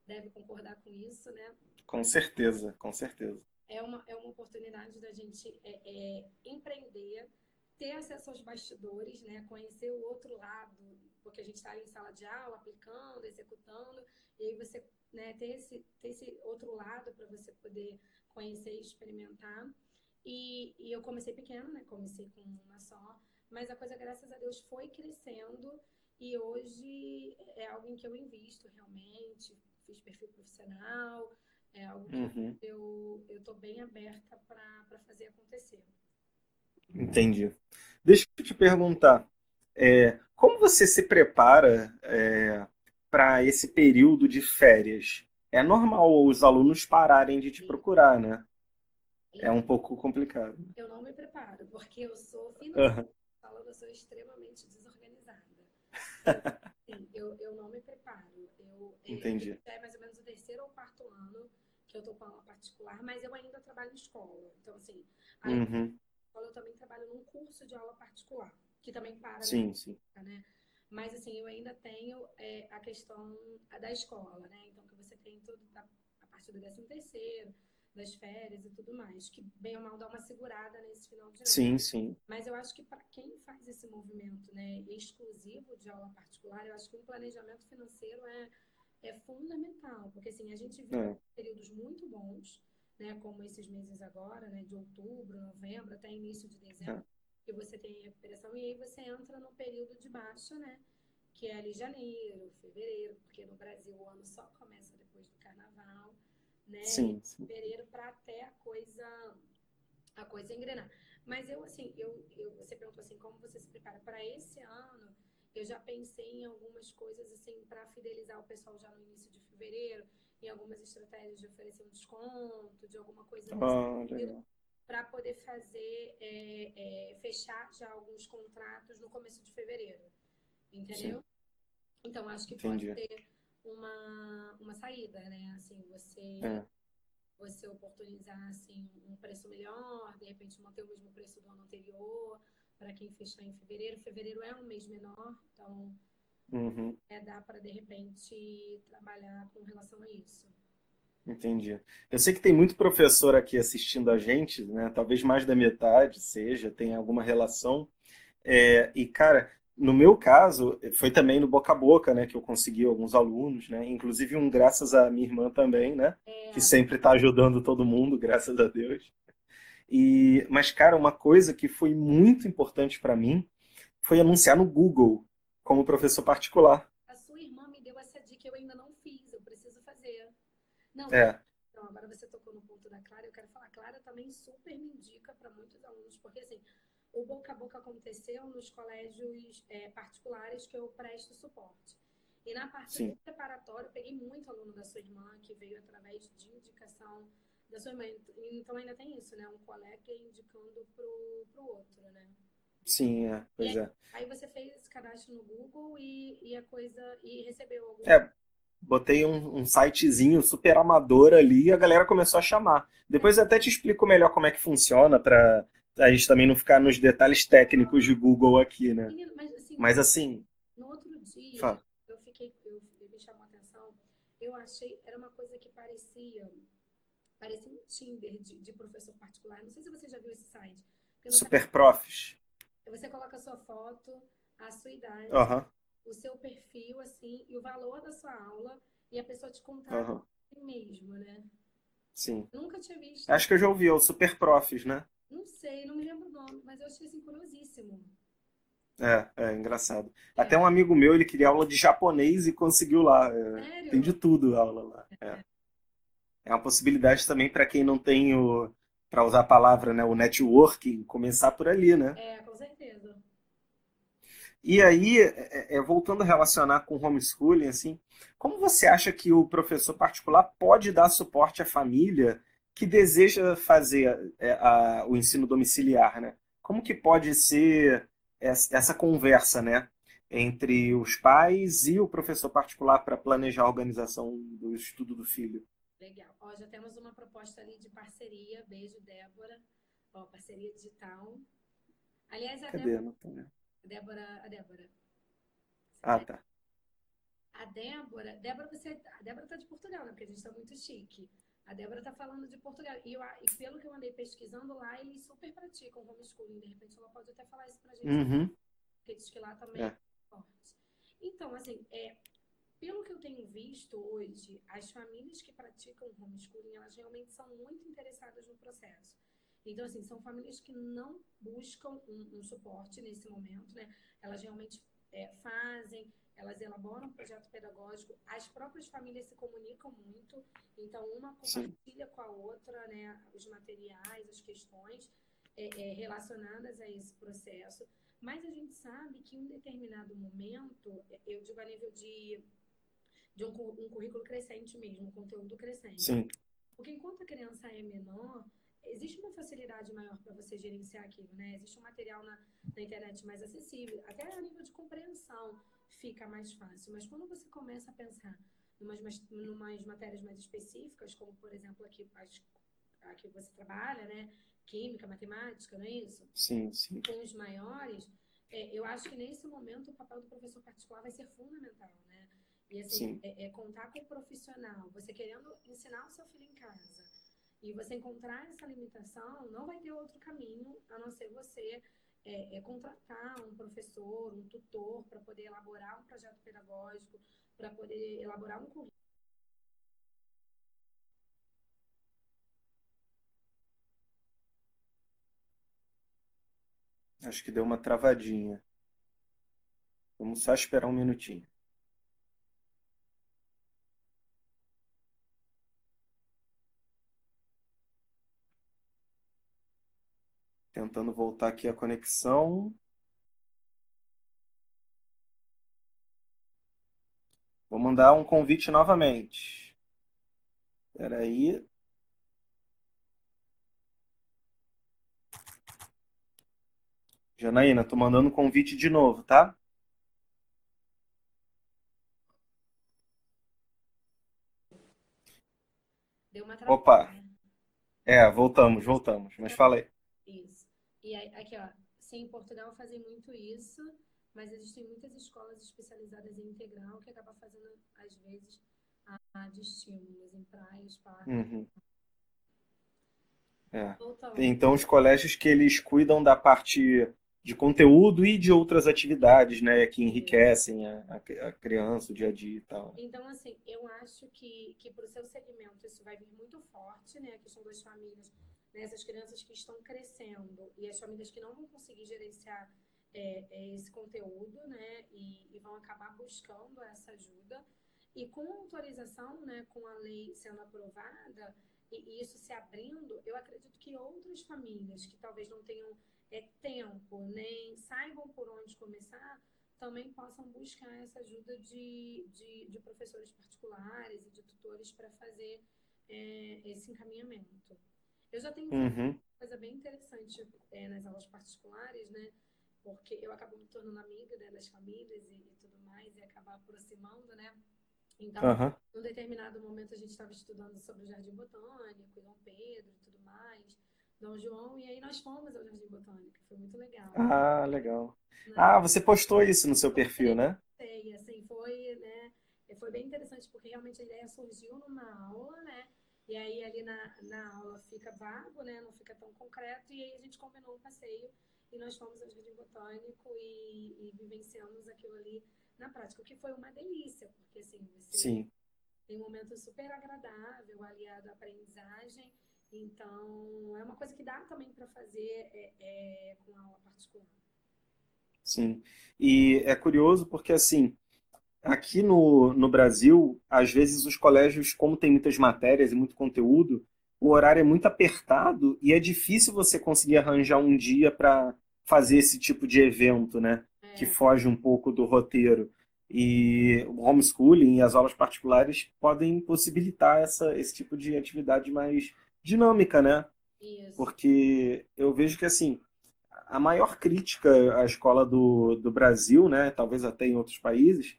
deve concordar com isso, né? Com certeza, com certeza. É uma, é uma oportunidade da gente é, é, empreender, ter acesso aos bastidores, né? Conhecer o outro lado, porque a gente está ali em sala de aula, aplicando, executando, e aí você né, ter, esse, ter esse outro lado para você poder conhecer e experimentar. E, e eu comecei pequena, né? Comecei com uma só, mas a coisa, graças a Deus, foi crescendo e hoje é algo em que eu invisto realmente, fiz perfil profissional, é algo que uhum. eu estou bem aberta para fazer acontecer. Entendi. Deixa eu te perguntar, é, como você se prepara é, para esse período de férias? É normal os alunos pararem de te Sim. procurar, né? É um pouco complicado. Eu não me preparo, porque eu sou financeira, uhum. eu sou extremamente desorganizada. Sim, eu, eu não me preparo. Eu, é, Entendi. É, é mais ou menos o terceiro ou quarto ano que eu tô com aula particular, mas eu ainda trabalho em escola. Então, assim, uhum. eu também trabalho num curso de aula particular, que também para sim, sim. né? Mas, assim, eu ainda tenho é, a questão da escola, né? Então, que você tem tudo a, a partir do décimo terceiro, das férias e tudo mais, que bem ou mal dá uma segurada nesse final de ano. Sim, sim. Mas eu acho que para quem faz esse movimento né, exclusivo de aula particular, eu acho que o planejamento financeiro é, é fundamental, porque assim, a gente vive é. períodos muito bons, né, como esses meses agora, né, de outubro, novembro, até início de dezembro, é. Que você tem recuperação, e aí você entra no período de baixa, né, que é ali janeiro, fevereiro, porque no Brasil o ano só começa depois do carnaval né? Sim, sim. Fevereiro para até a coisa a coisa engrenar. Mas eu assim, eu, eu você perguntou assim, como você se prepara para esse ano? Eu já pensei em algumas coisas assim para fidelizar o pessoal já no início de fevereiro, em algumas estratégias de oferecer um desconto, de alguma coisa oh, para poder fazer é, é, fechar já alguns contratos no começo de fevereiro. entendeu? Sim. Então, acho que pode Entendi. ser uma, uma saída, né? Assim, você, É. você oportunizar, assim, um preço melhor, de repente manter o mesmo preço do ano anterior, para quem fechar em fevereiro. Fevereiro é um mês menor, então Uhum. é, dá para, de repente, trabalhar com relação a isso. Entendi. Eu sei que tem muito professor aqui assistindo a gente, né? Talvez mais da metade seja, tem alguma relação. É, e, cara, no meu caso, foi também no boca a boca, né, que eu consegui alguns alunos, né? Inclusive um graças à minha irmã também, né? Que É, sempre está ajudando todo mundo, graças a Deus. E, mas, cara, uma coisa que foi muito importante para mim foi anunciar no Google como professor particular. a sua irmã me deu essa dica, eu ainda não fiz, eu preciso fazer. Não, É, Então, agora você tocou no ponto da Clara, eu quero falar, Clara também super me indica para muitos alunos, porque assim, o boca a boca aconteceu nos colégios é, particulares que eu presto suporte. E na parte do sim, preparatório, eu peguei muito aluno da sua irmã, que veio através de indicação da sua irmã. Então ainda tem isso, né? Um colega indicando pro, pro outro, né? sim, é, pois aí, é. aí você fez esse cadastro no Google e, e a coisa, e recebeu algum. É, botei um, um sitezinho super amador ali e a galera começou a chamar. Depois eu até te explico melhor como é que funciona para a gente também não ficar nos detalhes técnicos de Google aqui, né? Menino, mas assim, Mas assim, No outro dia, fala. eu fiquei, eu, me chamou a atenção, eu achei, era uma coisa que parecia, parecia um Tinder de, de professor particular. Não sei se você já viu esse site. Super profs. site você coloca a sua foto, a sua idade, Aham, o seu perfil, assim, e o valor da sua aula, e a pessoa te contrata aham, assim mesmo, né? sim. Nunca tinha visto, Acho que eu já ouvi, é o Super Profs, né? não sei, não me lembro o nome, mas eu achei assim curiosíssimo. É, é engraçado. É, Até um amigo meu, ele queria aula de japonês e conseguiu lá. É, tem de tudo aula lá. É, é uma possibilidade também para quem não tem o, para usar a palavra, né, o networking, começar por ali, né? É. E aí, é, é, voltando a relacionar com homeschooling, assim, como você acha que o professor particular pode dar suporte à família que deseja fazer é, a- o ensino domiciliar, né? Como que pode ser es- essa conversa, né, entre os pais e o professor particular para planejar a organização do estudo do filho? Legal. Ó, já temos uma proposta ali de parceria. Beijo, Débora. Ó, parceria digital. Aliás, a Cadê? Débora, Não tô vendo. Débora, a Débora. Ah, tá. A Débora, Débora, você, a Débora tá de Portugal, né? Porque a gente tá muito chique. A Débora tá falando de Portugal. E, eu, e pelo que eu andei pesquisando lá, eles super praticam homeschooling. De repente, ela pode até falar isso pra gente Uhum, porque diz que lá também é é, forte. Então, assim, é, pelo que eu tenho visto hoje, as famílias que praticam homeschooling, elas realmente são muito interessadas no processo. Então, assim, são famílias que não buscam um, um suporte nesse momento, né? Elas realmente é, fazem, elas elaboram um projeto pedagógico, as próprias famílias se comunicam muito, então uma sim, compartilha com a outra, né, os materiais, as questões é, é, relacionadas a esse processo. Mas a gente sabe que em um determinado momento, eu digo a nível de, de um, um currículo crescente mesmo, um conteúdo crescente. sim, Porque enquanto a criança é menor, existe uma facilidade maior para você gerenciar aquilo, né? Existe um material na, na internet mais acessível, até a nível de compreensão fica mais fácil. Mas quando você começa a pensar numas, mas- numas matérias mais específicas, como por exemplo aqui as, a que você trabalha, né? Química, matemática, não é isso? sim, sim, com os maiores, é, eu acho que nesse momento o papel do professor particular vai ser fundamental, né? E assim, sim, é, é contar com o profissional, você querendo ensinar o seu filho em casa, e você encontrar essa limitação, não vai ter outro caminho a não ser você é, é contratar um professor, um tutor, para poder elaborar um projeto pedagógico, para poder elaborar um currículo. Acho que deu uma travadinha. Vamos só esperar um minutinho. tentando voltar aqui a conexão. Vou mandar um convite novamente. Espera aí. Janaína, tô mandando convite de novo, tá? Opa. É, voltamos, voltamos. Mas falei. E aí, aqui, ó. Sim, em Portugal fazem muito isso, mas existem muitas escolas especializadas em integral que acabam fazendo, às vezes, a, de estímulos em praias, parques. Uhum. É. Então, os colégios que eles cuidam da parte de conteúdo e de outras atividades, né, que enriquecem a, a, a criança, o dia a dia e tal. Então, assim, eu acho que, que para o seu segmento isso vai vir muito forte, né, a questão das famílias, né, essas crianças que estão crescendo e as famílias que não vão conseguir gerenciar é, é, esse conteúdo, né, e, e, vão acabar buscando essa ajuda. E com a autorização, né, com a lei sendo aprovada e, e isso se abrindo, eu acredito que outras famílias que talvez não tenham é, tempo, nem saibam por onde começar, também possam buscar essa ajuda de, de, de professores particulares e de tutores para fazer é, esse encaminhamento. Eu já tenho uhum. uma coisa bem interessante é, nas aulas particulares, né? Porque eu acabo me tornando amiga né, das famílias e, e, tudo mais, e acabar aproximando, né? Então, uhum. num determinado momento a gente estava estudando sobre o Jardim Botânico, Dom Pedro e tudo mais. Dom João, e aí nós fomos ao Jardim Botânico, foi muito legal. Ah, legal. Né? Ah, você postou isso no seu perfil, né? Sei, assim, foi, né? Foi bem interessante, porque realmente a ideia surgiu numa aula, né? E aí ali na, na aula fica vago, né? Não fica tão concreto, e aí a gente combinou um passeio e nós fomos ao Jardim Botânico e, e vivenciamos aquilo ali na prática, o que foi uma delícia, porque assim, você Sim. tem um momento super agradável aliado à aprendizagem então, é uma coisa que dá também para fazer é, é, com aula particular. Sim. E é curioso porque, assim, aqui no, no Brasil, às vezes os colégios, como tem muitas matérias e muito conteúdo, o horário é muito apertado e é difícil você conseguir arranjar um dia para fazer esse tipo de evento, né? É. Que foge um pouco do roteiro. E o homeschooling e as aulas particulares podem possibilitar essa, esse tipo de atividade mais dinâmica, né? Isso. Porque eu vejo que, assim, a maior crítica à escola do, do Brasil, né, talvez até em outros países,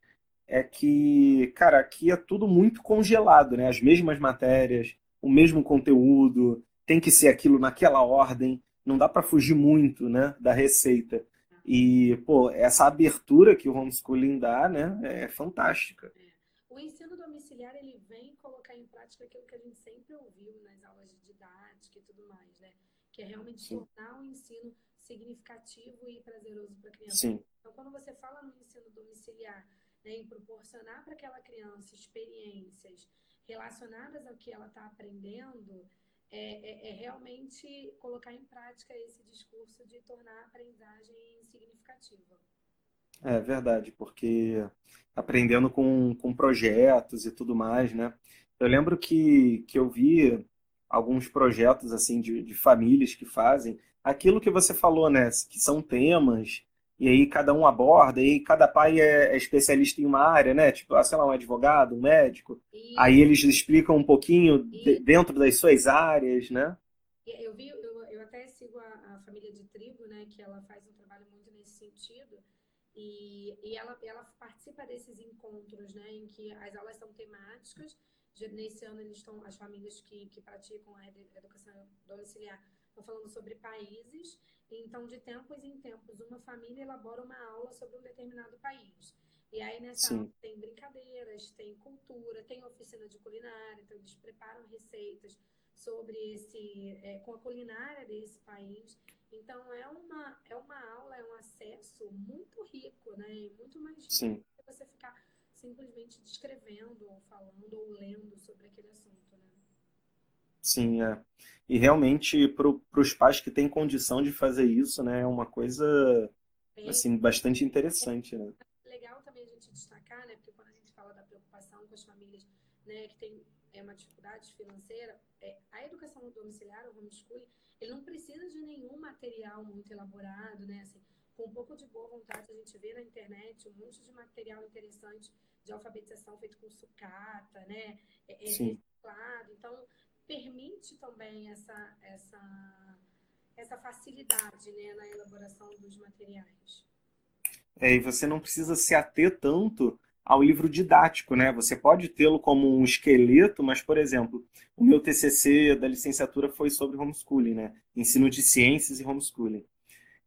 é que, cara, aqui é tudo muito congelado, né? As mesmas matérias, o mesmo conteúdo, tem que ser aquilo naquela ordem, não dá para fugir muito, né, da receita. E, pô, essa abertura que o homeschooling dá, né, é fantástica. É. O ensino domiciliar, ele vem colocar em prática aquilo que a gente sempre ouviu nas aulas de didática e tudo mais, né? Que é realmente Sim. tornar o ensino significativo e prazeroso para a criança. Sim. Então, quando você fala no ensino domiciliar, né, em proporcionar para aquela criança experiências relacionadas ao que ela está aprendendo, é, é, é, realmente colocar em prática esse discurso de tornar a aprendizagem significativa. É verdade, porque aprendendo com, com projetos e tudo mais, né? Eu lembro que, que eu vi alguns projetos assim de, de famílias que fazem aquilo que você falou, né? Que são temas, e aí cada um aborda, e cada pai é, é especialista em uma área, né? Tipo, ah, sei lá, um advogado, um médico. Isso. Aí eles explicam um pouquinho de, dentro das suas áreas, né? Eu vi, eu, eu até sigo a, a família de tribo, né? Que ela faz um trabalho muito nesse sentido. E, e ela, ela participa desses encontros, né, em que as aulas são temáticas. Nesse ano, eles estão, as famílias que, que praticam a educação domiciliar estão falando sobre países. Então, de tempos em tempos, uma família elabora uma aula sobre um determinado país. E aí, nessa aula, tem brincadeiras, tem cultura, tem oficina de culinária. Então, eles preparam receitas sobre esse, é, com a culinária desse país. Então, é uma, é uma aula, é um acesso muito rico, né? Muito mais rico Sim. do que você ficar simplesmente descrevendo, ou falando, ou lendo sobre aquele assunto, né? Sim, é. E realmente, para os pais que têm condição de fazer isso, né, é uma coisa é, assim, bastante interessante, né? É legal também a gente destacar, né, porque quando a gente fala da preocupação com as famílias né, que têm é, uma dificuldade financeira, é, a educação domiciliar, o homeschooling, ele não precisa de nenhum material muito elaborado, né? Assim, com um pouco de boa vontade, a gente vê na internet um monte de material interessante de alfabetização feito com sucata, né? É, é. Então, permite também essa, essa, essa facilidade né, na elaboração dos materiais. É, e você não precisa se ater tanto ao livro didático, né? Você pode tê-lo como um esqueleto, mas, por exemplo, o meu TCC da licenciatura foi sobre homeschooling, né? Ensino de ciências e homeschooling.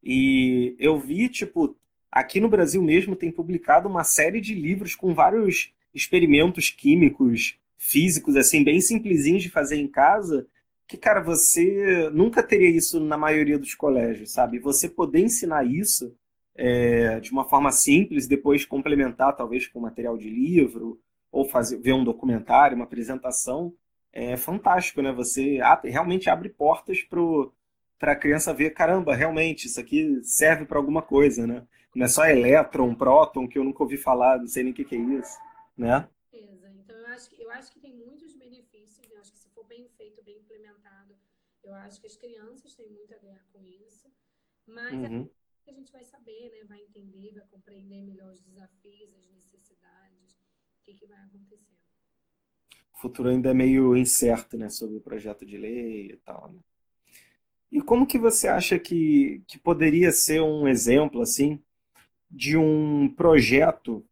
E eu vi, tipo, aqui no Brasil mesmo tem publicado uma série de livros com vários experimentos químicos, físicos, assim, bem simplesinhos de fazer em casa, que, cara, você nunca teria isso na maioria dos colégios, sabe? Você poder ensinar isso é, de uma forma simples, depois complementar, talvez, com material de livro, ou fazer, ver um documentário, uma apresentação, é fantástico, né? Você realmente abre portas para a criança ver, caramba, realmente, isso aqui serve para alguma coisa, né? Não é só elétron, próton, que eu nunca ouvi falar, não sei nem o que, que é isso, né? Eu acho, que, eu acho que tem muitos benefícios, eu acho que se for bem feito, bem implementado, eu acho que as crianças têm muito a ganhar com isso, mas é uhum. é a gente vai saber, né? Vai entender, vai compreender melhor os desafios, as necessidades, o que, que vai acontecer. O futuro ainda é meio incerto, né? Sobre o projeto de lei e tal, né? E como que você acha que, que poderia ser um exemplo, assim, de um projeto,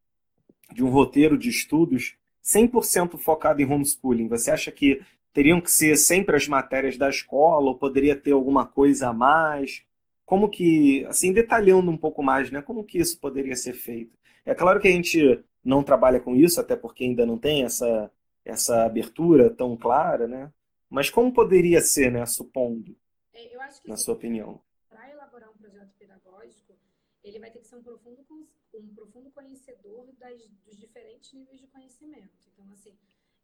de um roteiro de estudos 100% focado em homeschooling? Você acha que teriam que ser sempre as matérias da escola ou poderia ter alguma coisa a mais? como que, assim, detalhando um pouco mais, né, como que isso poderia ser feito. É claro que a gente não trabalha com isso, até porque ainda não tem essa, essa abertura tão clara, né? Mas como poderia ser, né, supondo, é, na sua opinião? Para elaborar um projeto pedagógico, ele vai ter que ser um profundo, um profundo conhecedor das, dos diferentes níveis de conhecimento. Então, assim,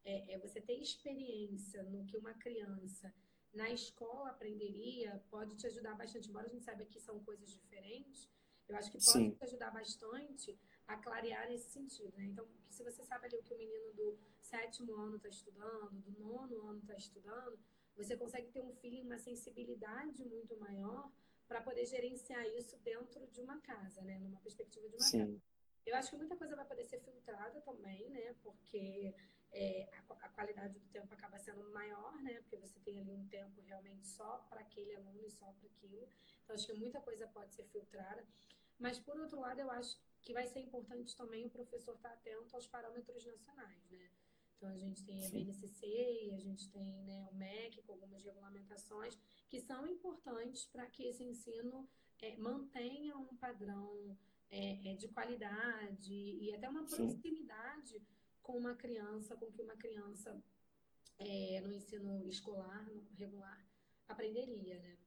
é, é você ter experiência no que uma criança na escola aprenderia pode te ajudar bastante, embora a gente saiba que são coisas diferentes, eu acho que pode Sim. te ajudar bastante a clarear esse sentido, né? Então, se você sabe ali o que o menino do sétimo ano está estudando, do nono ano está estudando, você consegue ter um feeling, uma sensibilidade muito maior para poder gerenciar isso dentro de uma casa, né? Numa perspectiva de uma Sim. casa. Eu acho que muita coisa vai poder ser filtrada também, né? Porque é, a, a, qualidade do tempo acaba sendo maior, né? Porque você tem ali um tempo realmente só para aquele aluno e só para aquilo. Então, acho que muita coisa pode ser filtrada. Mas, por outro lado, eu acho que vai ser importante também o professor estar atento aos parâmetros nacionais, né? Então, a gente tem a BNCC a gente tem né, o MEC com algumas regulamentações que são importantes para que esse ensino é, mantenha um padrão é, é, de qualidade e até uma proximidade Sim com uma criança, com que uma criança é, no ensino escolar, no regular, aprenderia, né?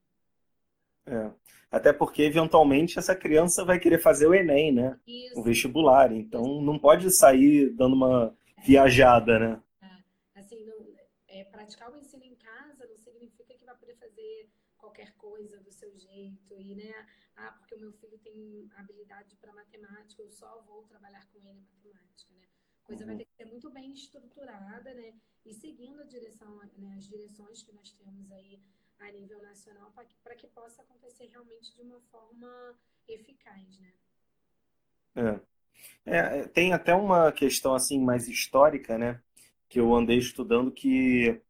É. Até porque, eventualmente, essa criança vai querer fazer o Enem, né? Isso. O vestibular. Então, não pode sair dando uma viajada, né? É. Assim, não, é, praticar o ensino em casa não significa que vai poder fazer qualquer coisa do seu jeito. E, né? Ah, porque o meu filho tem habilidade para matemática, eu só vou trabalhar com ele em matemática, né? coisa vai ter que ser muito bem estruturada, né? E seguindo a direção, né, as direções que nós temos aí a nível nacional para que, que possa acontecer realmente de uma forma eficaz, né? É. é. Tem até uma questão assim mais histórica, né? Que eu andei estudando que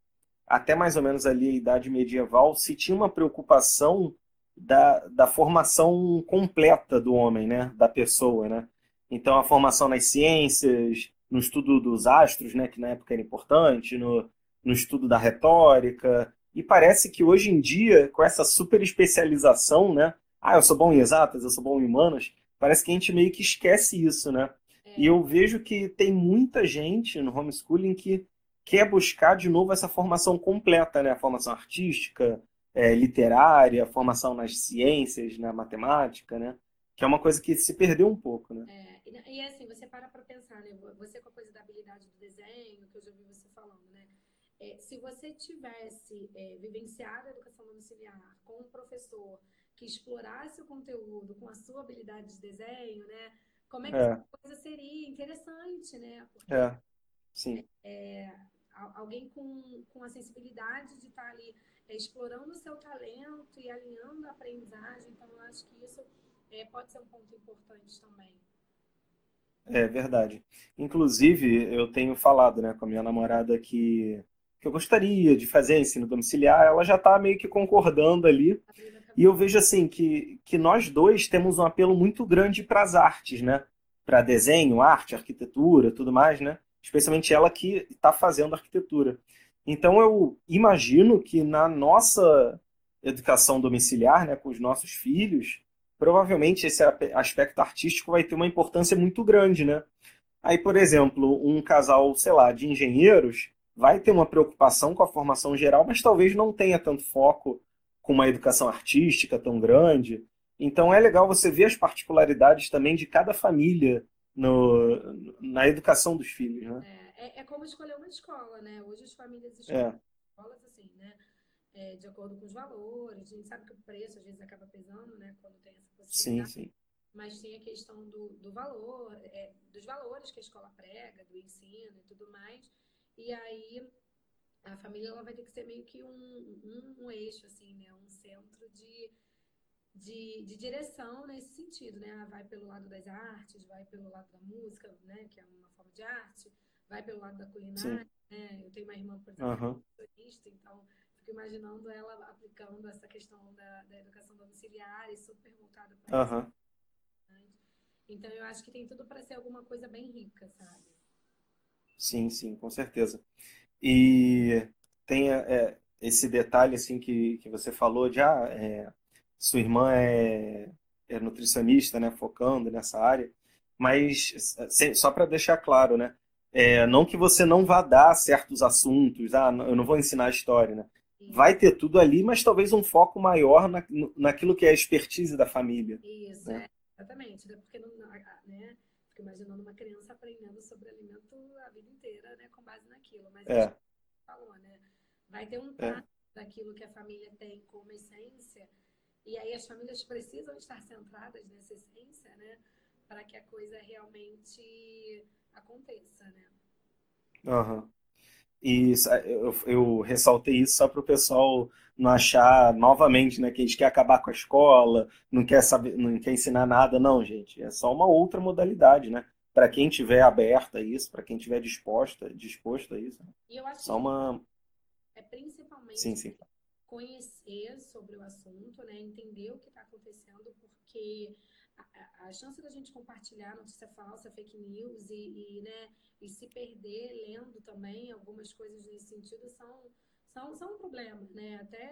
até mais ou menos ali a idade medieval se tinha uma preocupação da, da formação completa do homem, né? Da pessoa, né? Então a formação nas ciências, no estudo dos astros, né, que na época era importante, no, no estudo da retórica. E parece que hoje em dia, com essa super especialização, né? Ah, eu sou bom em exatas, eu sou bom em humanas, parece que a gente meio que esquece isso, né? É. E eu vejo que tem muita gente no homeschooling que quer buscar de novo essa formação completa, né? A formação artística, é, literária, formação nas ciências, na matemática, né? Que é uma coisa que se perdeu um pouco, né? É. E, assim, você para para pensar, né? Você com a coisa da habilidade do desenho, que eu já ouvi você falando, né? É, se você tivesse é, vivenciado a educação domiciliar com um professor que explorasse o conteúdo com a sua habilidade de desenho, né? Como é que é. essa coisa seria interessante, né? Porque, é, sim. É, alguém com, com a sensibilidade de estar ali é, explorando o seu talento e alinhando a aprendizagem, então eu acho que isso é, pode ser um ponto importante também. É verdade. Inclusive, eu tenho falado, né, com a minha namorada que, que eu gostaria de fazer ensino domiciliar, ela já está meio que concordando ali. E eu vejo assim que, que nós dois temos um apelo muito grande para as artes, né? para desenho, arte, arquitetura, tudo mais, né? Especialmente ela que está fazendo arquitetura. Então eu imagino que na nossa educação domiciliar, né, com os nossos filhos, provavelmente esse aspecto artístico vai ter uma importância muito grande, né? Aí, por exemplo, um casal, sei lá, de engenheiros vai ter uma preocupação com a formação geral, mas talvez não tenha tanto foco com uma educação artística tão grande. Então é legal você ver as particularidades também de cada família no, na educação dos filhos, né? É, é, é como escolher uma escola, né? Hoje as famílias escolhem é. escolas assim, né? É, de acordo com os valores. A gente sabe que o preço às vezes acaba pesando, né? Quando tem essa possibilidade. Sim, sim. Mas tem a questão do, do valor, é, dos valores que a escola prega, do ensino e tudo mais. E aí a família ela vai ter que ser meio que um, um, um eixo, assim, né? Um centro de, de, de, direção nesse sentido, né? Vai pelo lado das artes, vai pelo lado da música, né? Que é uma forma de arte, vai pelo lado da culinária, Sim. né? Eu tenho uma irmã, por exemplo, uhum. então fico imaginando ela aplicando essa questão da, da educação domiciliar e super voltada para uhum. isso. Então eu acho que tem tudo para ser alguma coisa bem rica, sabe? Sim, sim, com certeza. E tem é, esse detalhe assim que, que você falou de ah, é, sua irmã é, é nutricionista, né, focando nessa área, mas só para deixar claro, né, é, não que você não vá dar certos assuntos, ah, eu não vou ensinar a história, né? Vai ter tudo ali, mas talvez um foco maior na, naquilo que é a expertise da família. Isso, né? é, exatamente. Né? Porque não, né, fico imaginando uma criança aprendendo sobre alimento a vida inteira, né, com base naquilo. Mas é. falou, né? Vai ter um traço é. daquilo que a família tem como essência, e aí as famílias precisam estar centradas nessa essência, né? Para que a coisa realmente aconteça, né? Uhum. E eu, eu ressaltei isso só para o pessoal não achar novamente, né, que a gente quer acabar com a escola, não quer saber, não quer ensinar nada, não, gente. É só uma outra modalidade, né? Para quem tiver aberta a isso, para quem tiver disposta, disposto a isso. E eu acho só uma é principalmente sim, sim. Conhecer sobre o assunto, né, entender o que está acontecendo, porque a, a, chance da gente compartilhar notícia falsa, fake news e, e né, e se perder lendo também algumas coisas nesse sentido são, são, são um problema, né? Até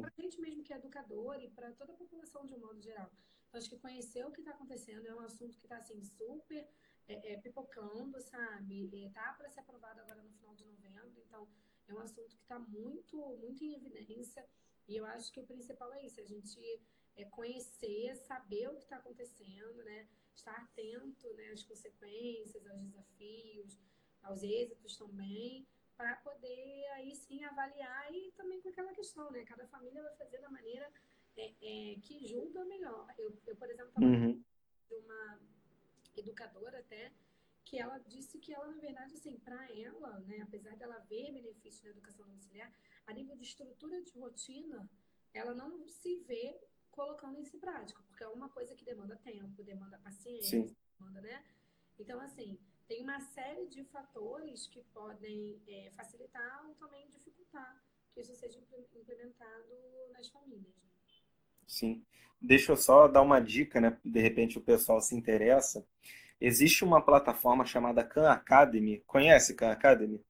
para a gente mesmo que é educador e para toda a população de um modo geral. Então, acho que conhecer o que está acontecendo é um assunto que está assim, super é, é, pipocando, sabe? Está para ser aprovado agora no final de novembro, então é um assunto que está muito, muito em evidência. E eu acho que o principal é isso, a gente é conhecer, saber o que está acontecendo, né? estar atento né, às consequências, aos desafios, aos êxitos também, para poder aí sim avaliar e também com aquela questão, né? Cada família vai fazer da maneira é, é, que julga melhor. Eu, eu por exemplo, estava uhum. de uma educadora até que ela disse que ela, na verdade, assim, para ela, né, apesar dela ver benefícios na educação domiciliar, a nível de estrutura de rotina, ela não se vê colocando isso em prática, porque é uma coisa que demanda tempo, demanda paciência, Sim. demanda, né? Então, assim, tem uma série de fatores que podem é, facilitar ou também dificultar que isso seja implementado nas famílias. Né? Sim. Deixa eu só dar uma dica, né? De repente o pessoal se interessa. Existe uma plataforma chamada Khan Academy. Conhece Khan Academy?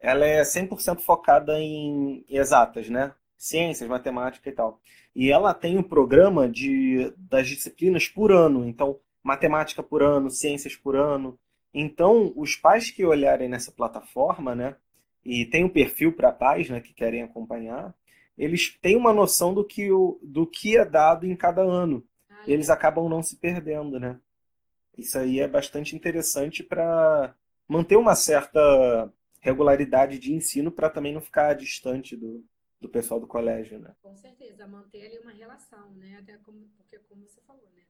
Ela é 100% focada em exatas, né? ciências, matemática e tal. E ela tem um programa de, das disciplinas por ano. Então, matemática por ano, ciências por ano. Então, os pais que olharem nessa plataforma, né, e tem um perfil para pais, né, que querem acompanhar, eles têm uma noção do que, o, do que é dado em cada ano. Ah, eles acabam não se perdendo, né? Isso aí é bastante interessante para manter uma certa regularidade de ensino para também não ficar distante do, do pessoal do colégio, né? Com certeza, manter ali uma relação, né? Até como, porque como você falou, né?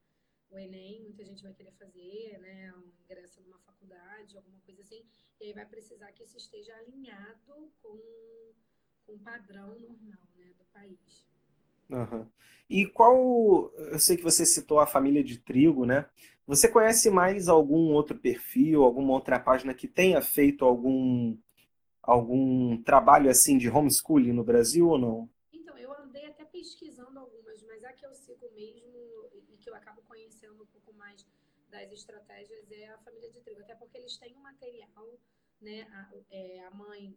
O Enem, muita gente vai querer fazer, né? Um ingresso numa faculdade, alguma coisa assim, e aí vai precisar que isso esteja alinhado com, o padrão normal, né? Do país. Uhum. E qual, eu sei que você citou a família de trigo, né? Você conhece mais algum outro perfil, alguma outra página que tenha feito algum algum trabalho assim de homeschooling no Brasil ou não? Então, eu andei até pesquisando algumas, mas a que eu sigo mesmo e que eu acabo conhecendo um pouco mais das estratégias é a família de trigo, até porque eles têm um material, né? A, é, a mãe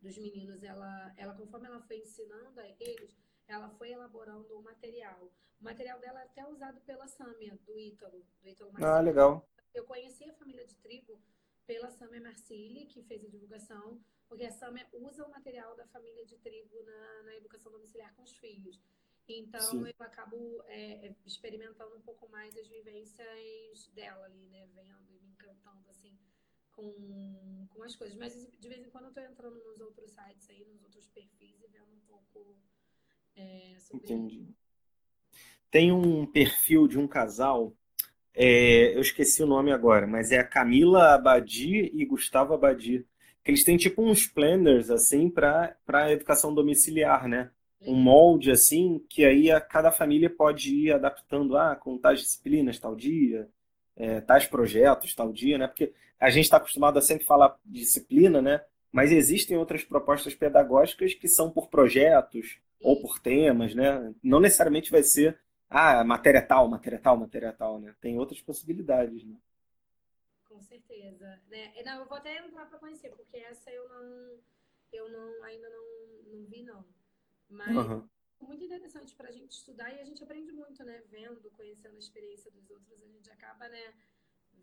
dos meninos, ela, ela conforme ela foi ensinando a eles, ela foi elaborando um material. O material dela é até usado pela Sâmia, do Ítalo, do Ítalo Ah, legal. Eu conheci a família de trigo pela Sâmia Marcilli, que fez a divulgação, porque a Sâmia usa o material da família de trigo na, na educação domiciliar com os filhos. Então, Sim. eu acabo é, é, experimentando um pouco mais as vivências dela ali, né? Vendo e me encantando, assim, com, com as coisas. Mas, de vez em quando, eu estou entrando nos outros sites aí, nos outros perfis e vendo um pouco sobre Entendi. Tem um perfil de um casal, é, eu esqueci o nome agora, mas é a Camila Abadi e Gustavo Abadi. Que eles têm tipo uns planners, assim, para educação domiciliar, né? um molde assim, que aí a, cada família pode ir adaptando, ah, com tais disciplinas tal dia, é, tais projetos tal dia, né? Porque a gente está acostumado a sempre falar disciplina, né? Mas existem outras propostas pedagógicas que são por projetos ou por temas, né? Não necessariamente vai ser, ah, matéria tal, matéria tal, matéria tal, né? Tem outras possibilidades, né? Com certeza. Né? Não, eu vou até entrar para conhecer, porque essa eu não, eu não ainda não, não vi, não. Mas uhum. é muito interessante para a gente estudar e a gente aprende muito, né? Vendo, conhecendo a experiência dos outros, a gente acaba, né?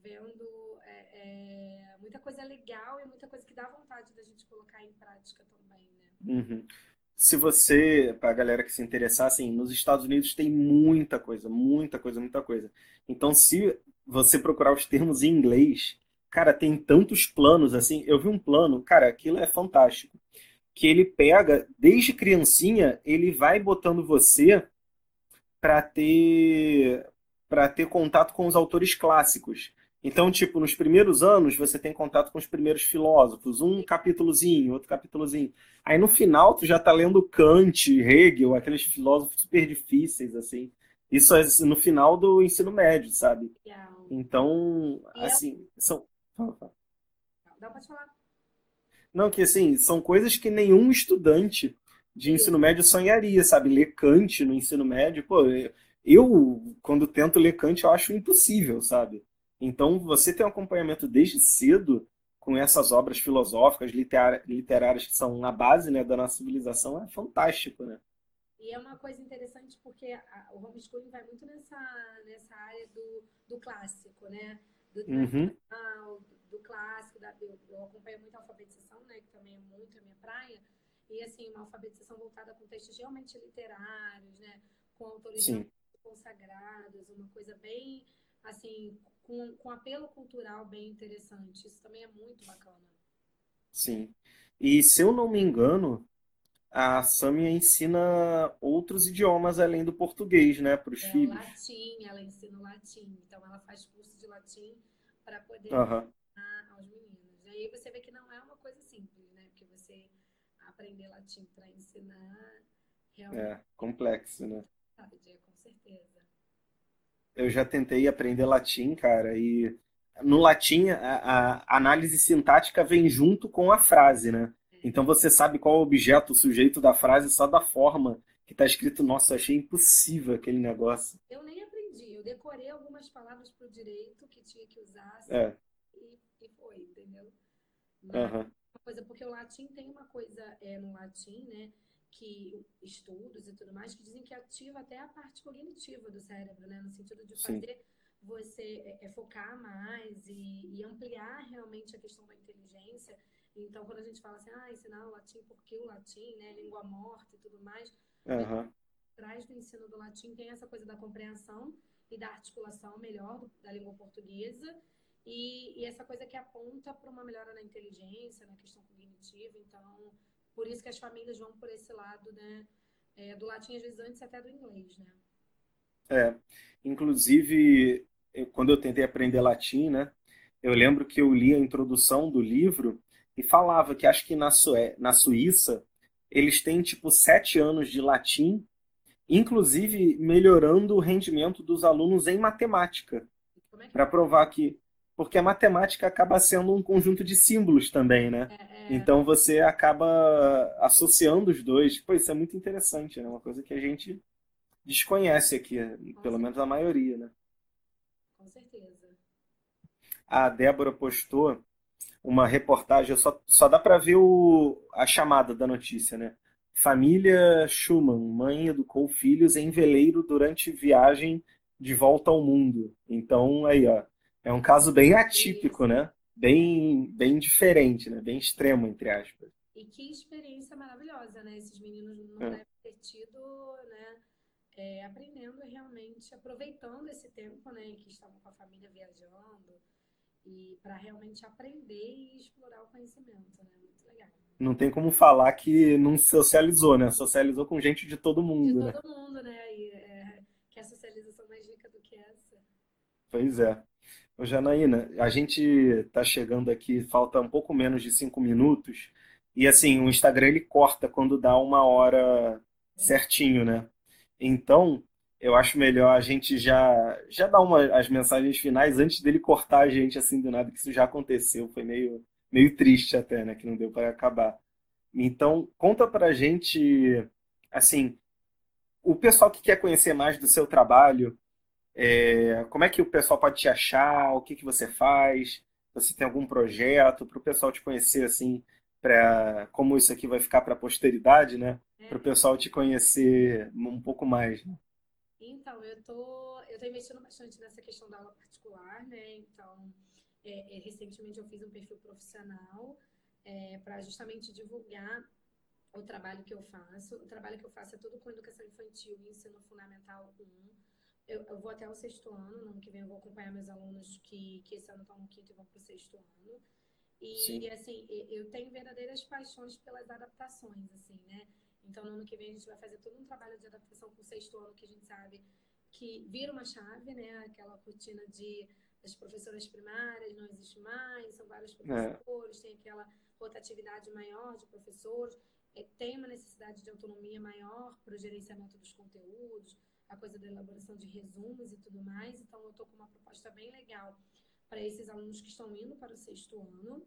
Vendo é, é, muita coisa legal e muita coisa que dá vontade da gente colocar em prática também, né? Uhum. Se você, para a galera que se interessar, assim, nos Estados Unidos tem muita coisa, muita coisa, muita coisa. Então, se você procurar os termos em inglês, cara, tem tantos planos, assim. Eu vi um plano, cara, aquilo é fantástico que ele pega, desde criancinha, ele vai botando você para ter para ter contato com os autores clássicos. Então, tipo, nos primeiros anos você tem contato com os primeiros filósofos, um capítulozinho, outro capítulozinho. Aí no final tu já tá lendo Kant, Hegel, aqueles filósofos super difíceis assim. Isso é no final do ensino médio, sabe? Então, assim, são Dá pra falar. Não, que assim, são coisas que nenhum estudante de ensino médio sonharia, sabe? Ler Kant no ensino médio, pô, eu, quando tento ler Kant, eu acho impossível, sabe? Então, você tem um acompanhamento desde cedo com essas obras filosóficas, literárias que são a base né, da nossa civilização, é fantástico, né? E é uma coisa interessante porque a, o homeschooling vai muito nessa, nessa área do, do clássico, né? Do uhum do clássico, da, eu, eu acompanho muito a alfabetização, né, que também é muito a minha praia, e assim, uma alfabetização voltada com textos realmente literários, né, com autores consagrados, uma coisa bem, assim, com, com apelo cultural bem interessante. Isso também é muito bacana. Sim. E se eu não me engano, a Samia ensina outros idiomas além do português, né, para os é, filhos. Latim, ela ensina o latim. Então ela faz curso de latim para poder uhum aos meninos. E aí você vê que não é uma coisa simples, né? Porque você aprender latim para ensinar realmente. É, complexo, né? É, com certeza. Eu já tentei aprender latim, cara, e no latim a, a análise sintática vem junto com a frase, né? Então você sabe qual é o objeto, o sujeito da frase só da forma que está escrito. Nossa, achei impossível aquele negócio. Eu nem aprendi, eu decorei algumas palavras para o direito que tinha que usar. Assim, é e foi, entendeu? Mas, uhum. coisa, porque o latim tem uma coisa é, no latim, né? Que estudos e tudo mais que dizem que ativa até a parte cognitiva do cérebro, né? No sentido de fazer Sim. você é, é, focar mais e, e, ampliar realmente a questão da inteligência. Então, quando a gente fala assim, ah, ensinar o latim porque o latim, né? Língua morta e tudo mais. Uhum. Atrás do ensino do latim tem essa coisa da compreensão e da articulação melhor do, da língua portuguesa e, e essa coisa que aponta para uma melhora na inteligência, na questão cognitiva. Então, por isso que as famílias vão por esse lado, né? É, do latim, às vezes, antes até do inglês, né? É, inclusive, eu, quando eu tentei aprender latim, né? Eu lembro que eu li a introdução do livro e falava que acho que na, Sué, na Suíça eles têm tipo sete anos de latim, inclusive melhorando o rendimento dos alunos em matemática. É Para provar que porque a matemática acaba sendo um conjunto de símbolos também, né? É, é... Então você acaba associando os dois. Pô, isso é muito interessante, né? Uma coisa que a gente desconhece aqui, Com pelo certeza. menos a maioria, né? Com certeza. a Débora postou uma reportagem, só, só dá para ver o, a chamada da notícia, né? Família Schumann, mãe educou filhos em veleiro durante viagem de volta ao mundo. Então, aí, ó, é um caso bem atípico, né? Bem, bem diferente, né? Bem extremo, entre aspas. E que experiência maravilhosa, né? Esses meninos não é. devem ter tido, né? É, aprendendo realmente, aproveitando esse tempo, né? Que estavam com a família viajando e para realmente aprender e explorar o conhecimento, né? Muito legal. Não tem como falar que não socializou, né? Socializou com gente de todo mundo, de né? todo mundo, né? E, é, que a socialização mais rica do que essa. Pois é. Ô, Janaína, a gente está chegando aqui, falta um pouco menos de cinco minutos, e assim, o Instagram ele corta quando dá uma hora certinho, né? Então, eu acho melhor a gente já, já dar uma, as mensagens finais antes dele cortar a gente assim do nada, que isso já aconteceu, foi meio, meio triste até, né? Que não deu para acabar. Então, conta pra gente, assim, o pessoal que quer conhecer mais do seu trabalho, é, como é que o pessoal pode te achar? O que que você faz? Você tem algum projeto para o pessoal te conhecer assim, para como isso aqui vai ficar para a posteridade, né? É. Para o pessoal te conhecer um pouco mais. Né? Então, eu tô, eu tô investindo bastante nessa questão da aula particular, né? Então, é, é, recentemente eu fiz um perfil profissional é, para justamente divulgar o trabalho que eu faço. O trabalho que eu faço é tudo com educação infantil e ensino fundamental 1 eu, eu, vou até o sexto ano, no ano que vem eu vou acompanhar meus alunos que, que esse ano estão no quinto e vão para o sexto ano. E, e, assim, eu tenho verdadeiras paixões pelas adaptações, assim, né? Então, no ano que vem a gente vai fazer todo um trabalho de adaptação com o sexto ano, que a gente sabe que vira uma chave, né? Aquela rotina de as professoras primárias não existe mais, são vários é. professores, é. tem aquela rotatividade maior de professores, é, tem uma necessidade de autonomia maior para o gerenciamento dos conteúdos, a coisa da elaboração de resumos e tudo mais. Então, eu estou com uma proposta bem legal para esses alunos que estão indo para o sexto ano.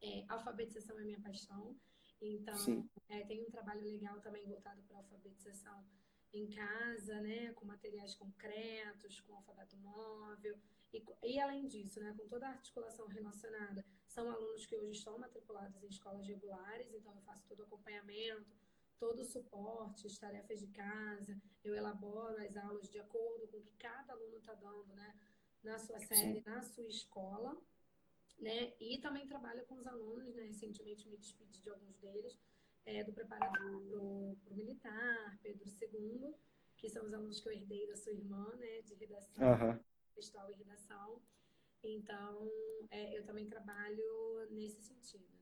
É, alfabetização é minha paixão. Então, é, tem um trabalho legal também voltado para alfabetização em casa, né, com materiais concretos, com alfabeto móvel. E, e, além disso, né, com toda a articulação relacionada, são alunos que hoje estão matriculados em escolas regulares, então eu faço todo o acompanhamento, todo o suporte, as tarefas de casa, eu elaboro as aulas de acordo com o que cada aluno está dando, né? Na sua série, Sim. na sua escola, né? E também trabalho com os alunos, né? Recentemente me despedi de alguns deles, é, do preparatório para o militar, Pedro II, que são os alunos que eu herdei da sua irmã, né? De redação, uhum. textual e redação. Então, é, eu também trabalho nesse sentido.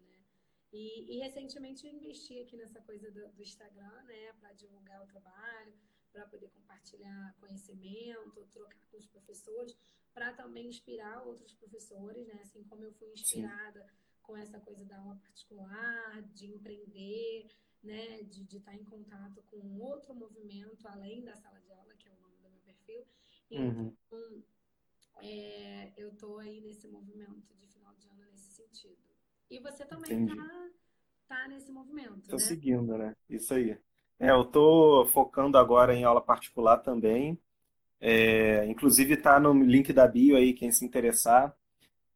E, e, recentemente eu investi aqui nessa coisa do, do Instagram, né, para divulgar o trabalho, para poder compartilhar conhecimento, trocar com os professores, para também inspirar outros professores, né, assim como eu fui inspirada Sim. com essa coisa da aula particular, de empreender, né, de, de estar em contato com outro movimento além da sala de aula, que é o nome do meu perfil. Então, uhum. é, eu estou aí nesse movimento de final de ano nesse sentido. E você também tá, tá nesse movimento, Tô né? seguindo, né? Isso aí. É, eu tô focando agora em aula particular também. É, inclusive tá no link da bio aí, quem se interessar.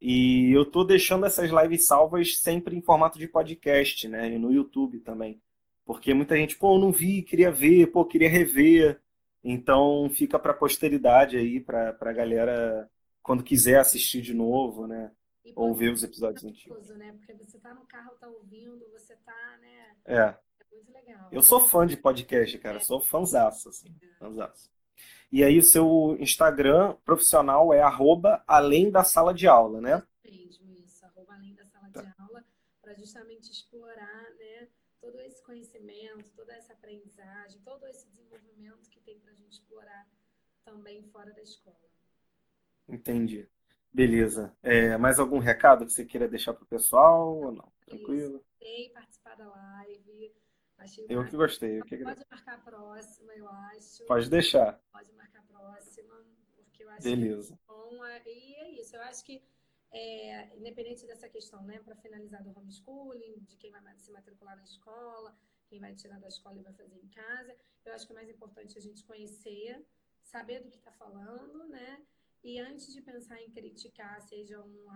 E eu tô deixando essas lives salvas sempre em formato de podcast, né? E no YouTube também. Porque muita gente, pô, não vi, queria ver, pô, queria rever. Então fica para posteridade aí, para a galera, quando quiser assistir de novo, né? Ou ver os episódios antigos. Né? Porque você tá no carro, tá ouvindo, você tá, né? É. É muito legal. Eu sou fã de podcast, cara. É. Sou fãzaço, assim. É. Fãzaço. E aí o seu Instagram profissional é arroba além da sala de aula, né? Mesmo isso, arroba além da sala tá. de aula, para justamente explorar, né? Todo esse conhecimento, toda essa aprendizagem, todo esse desenvolvimento que tem para a gente explorar também fora da escola. Entendi. Beleza. É, mais algum recado que você queira deixar para o pessoal ou não? Tranquilo? Gostei participar da live. Achei eu que gostei. Eu que pode marcar a próxima, eu acho. Pode deixar. Pode marcar a próxima, porque eu acho Beleza. bom. É, e é isso. Eu acho que, é, independente dessa questão, né, para finalizar do homeschooling, de quem vai se matricular na escola, quem vai tirar da escola e vai fazer em casa, eu acho que é mais importante a gente conhecer, saber do que está falando, né? E antes de pensar em criticar, seja um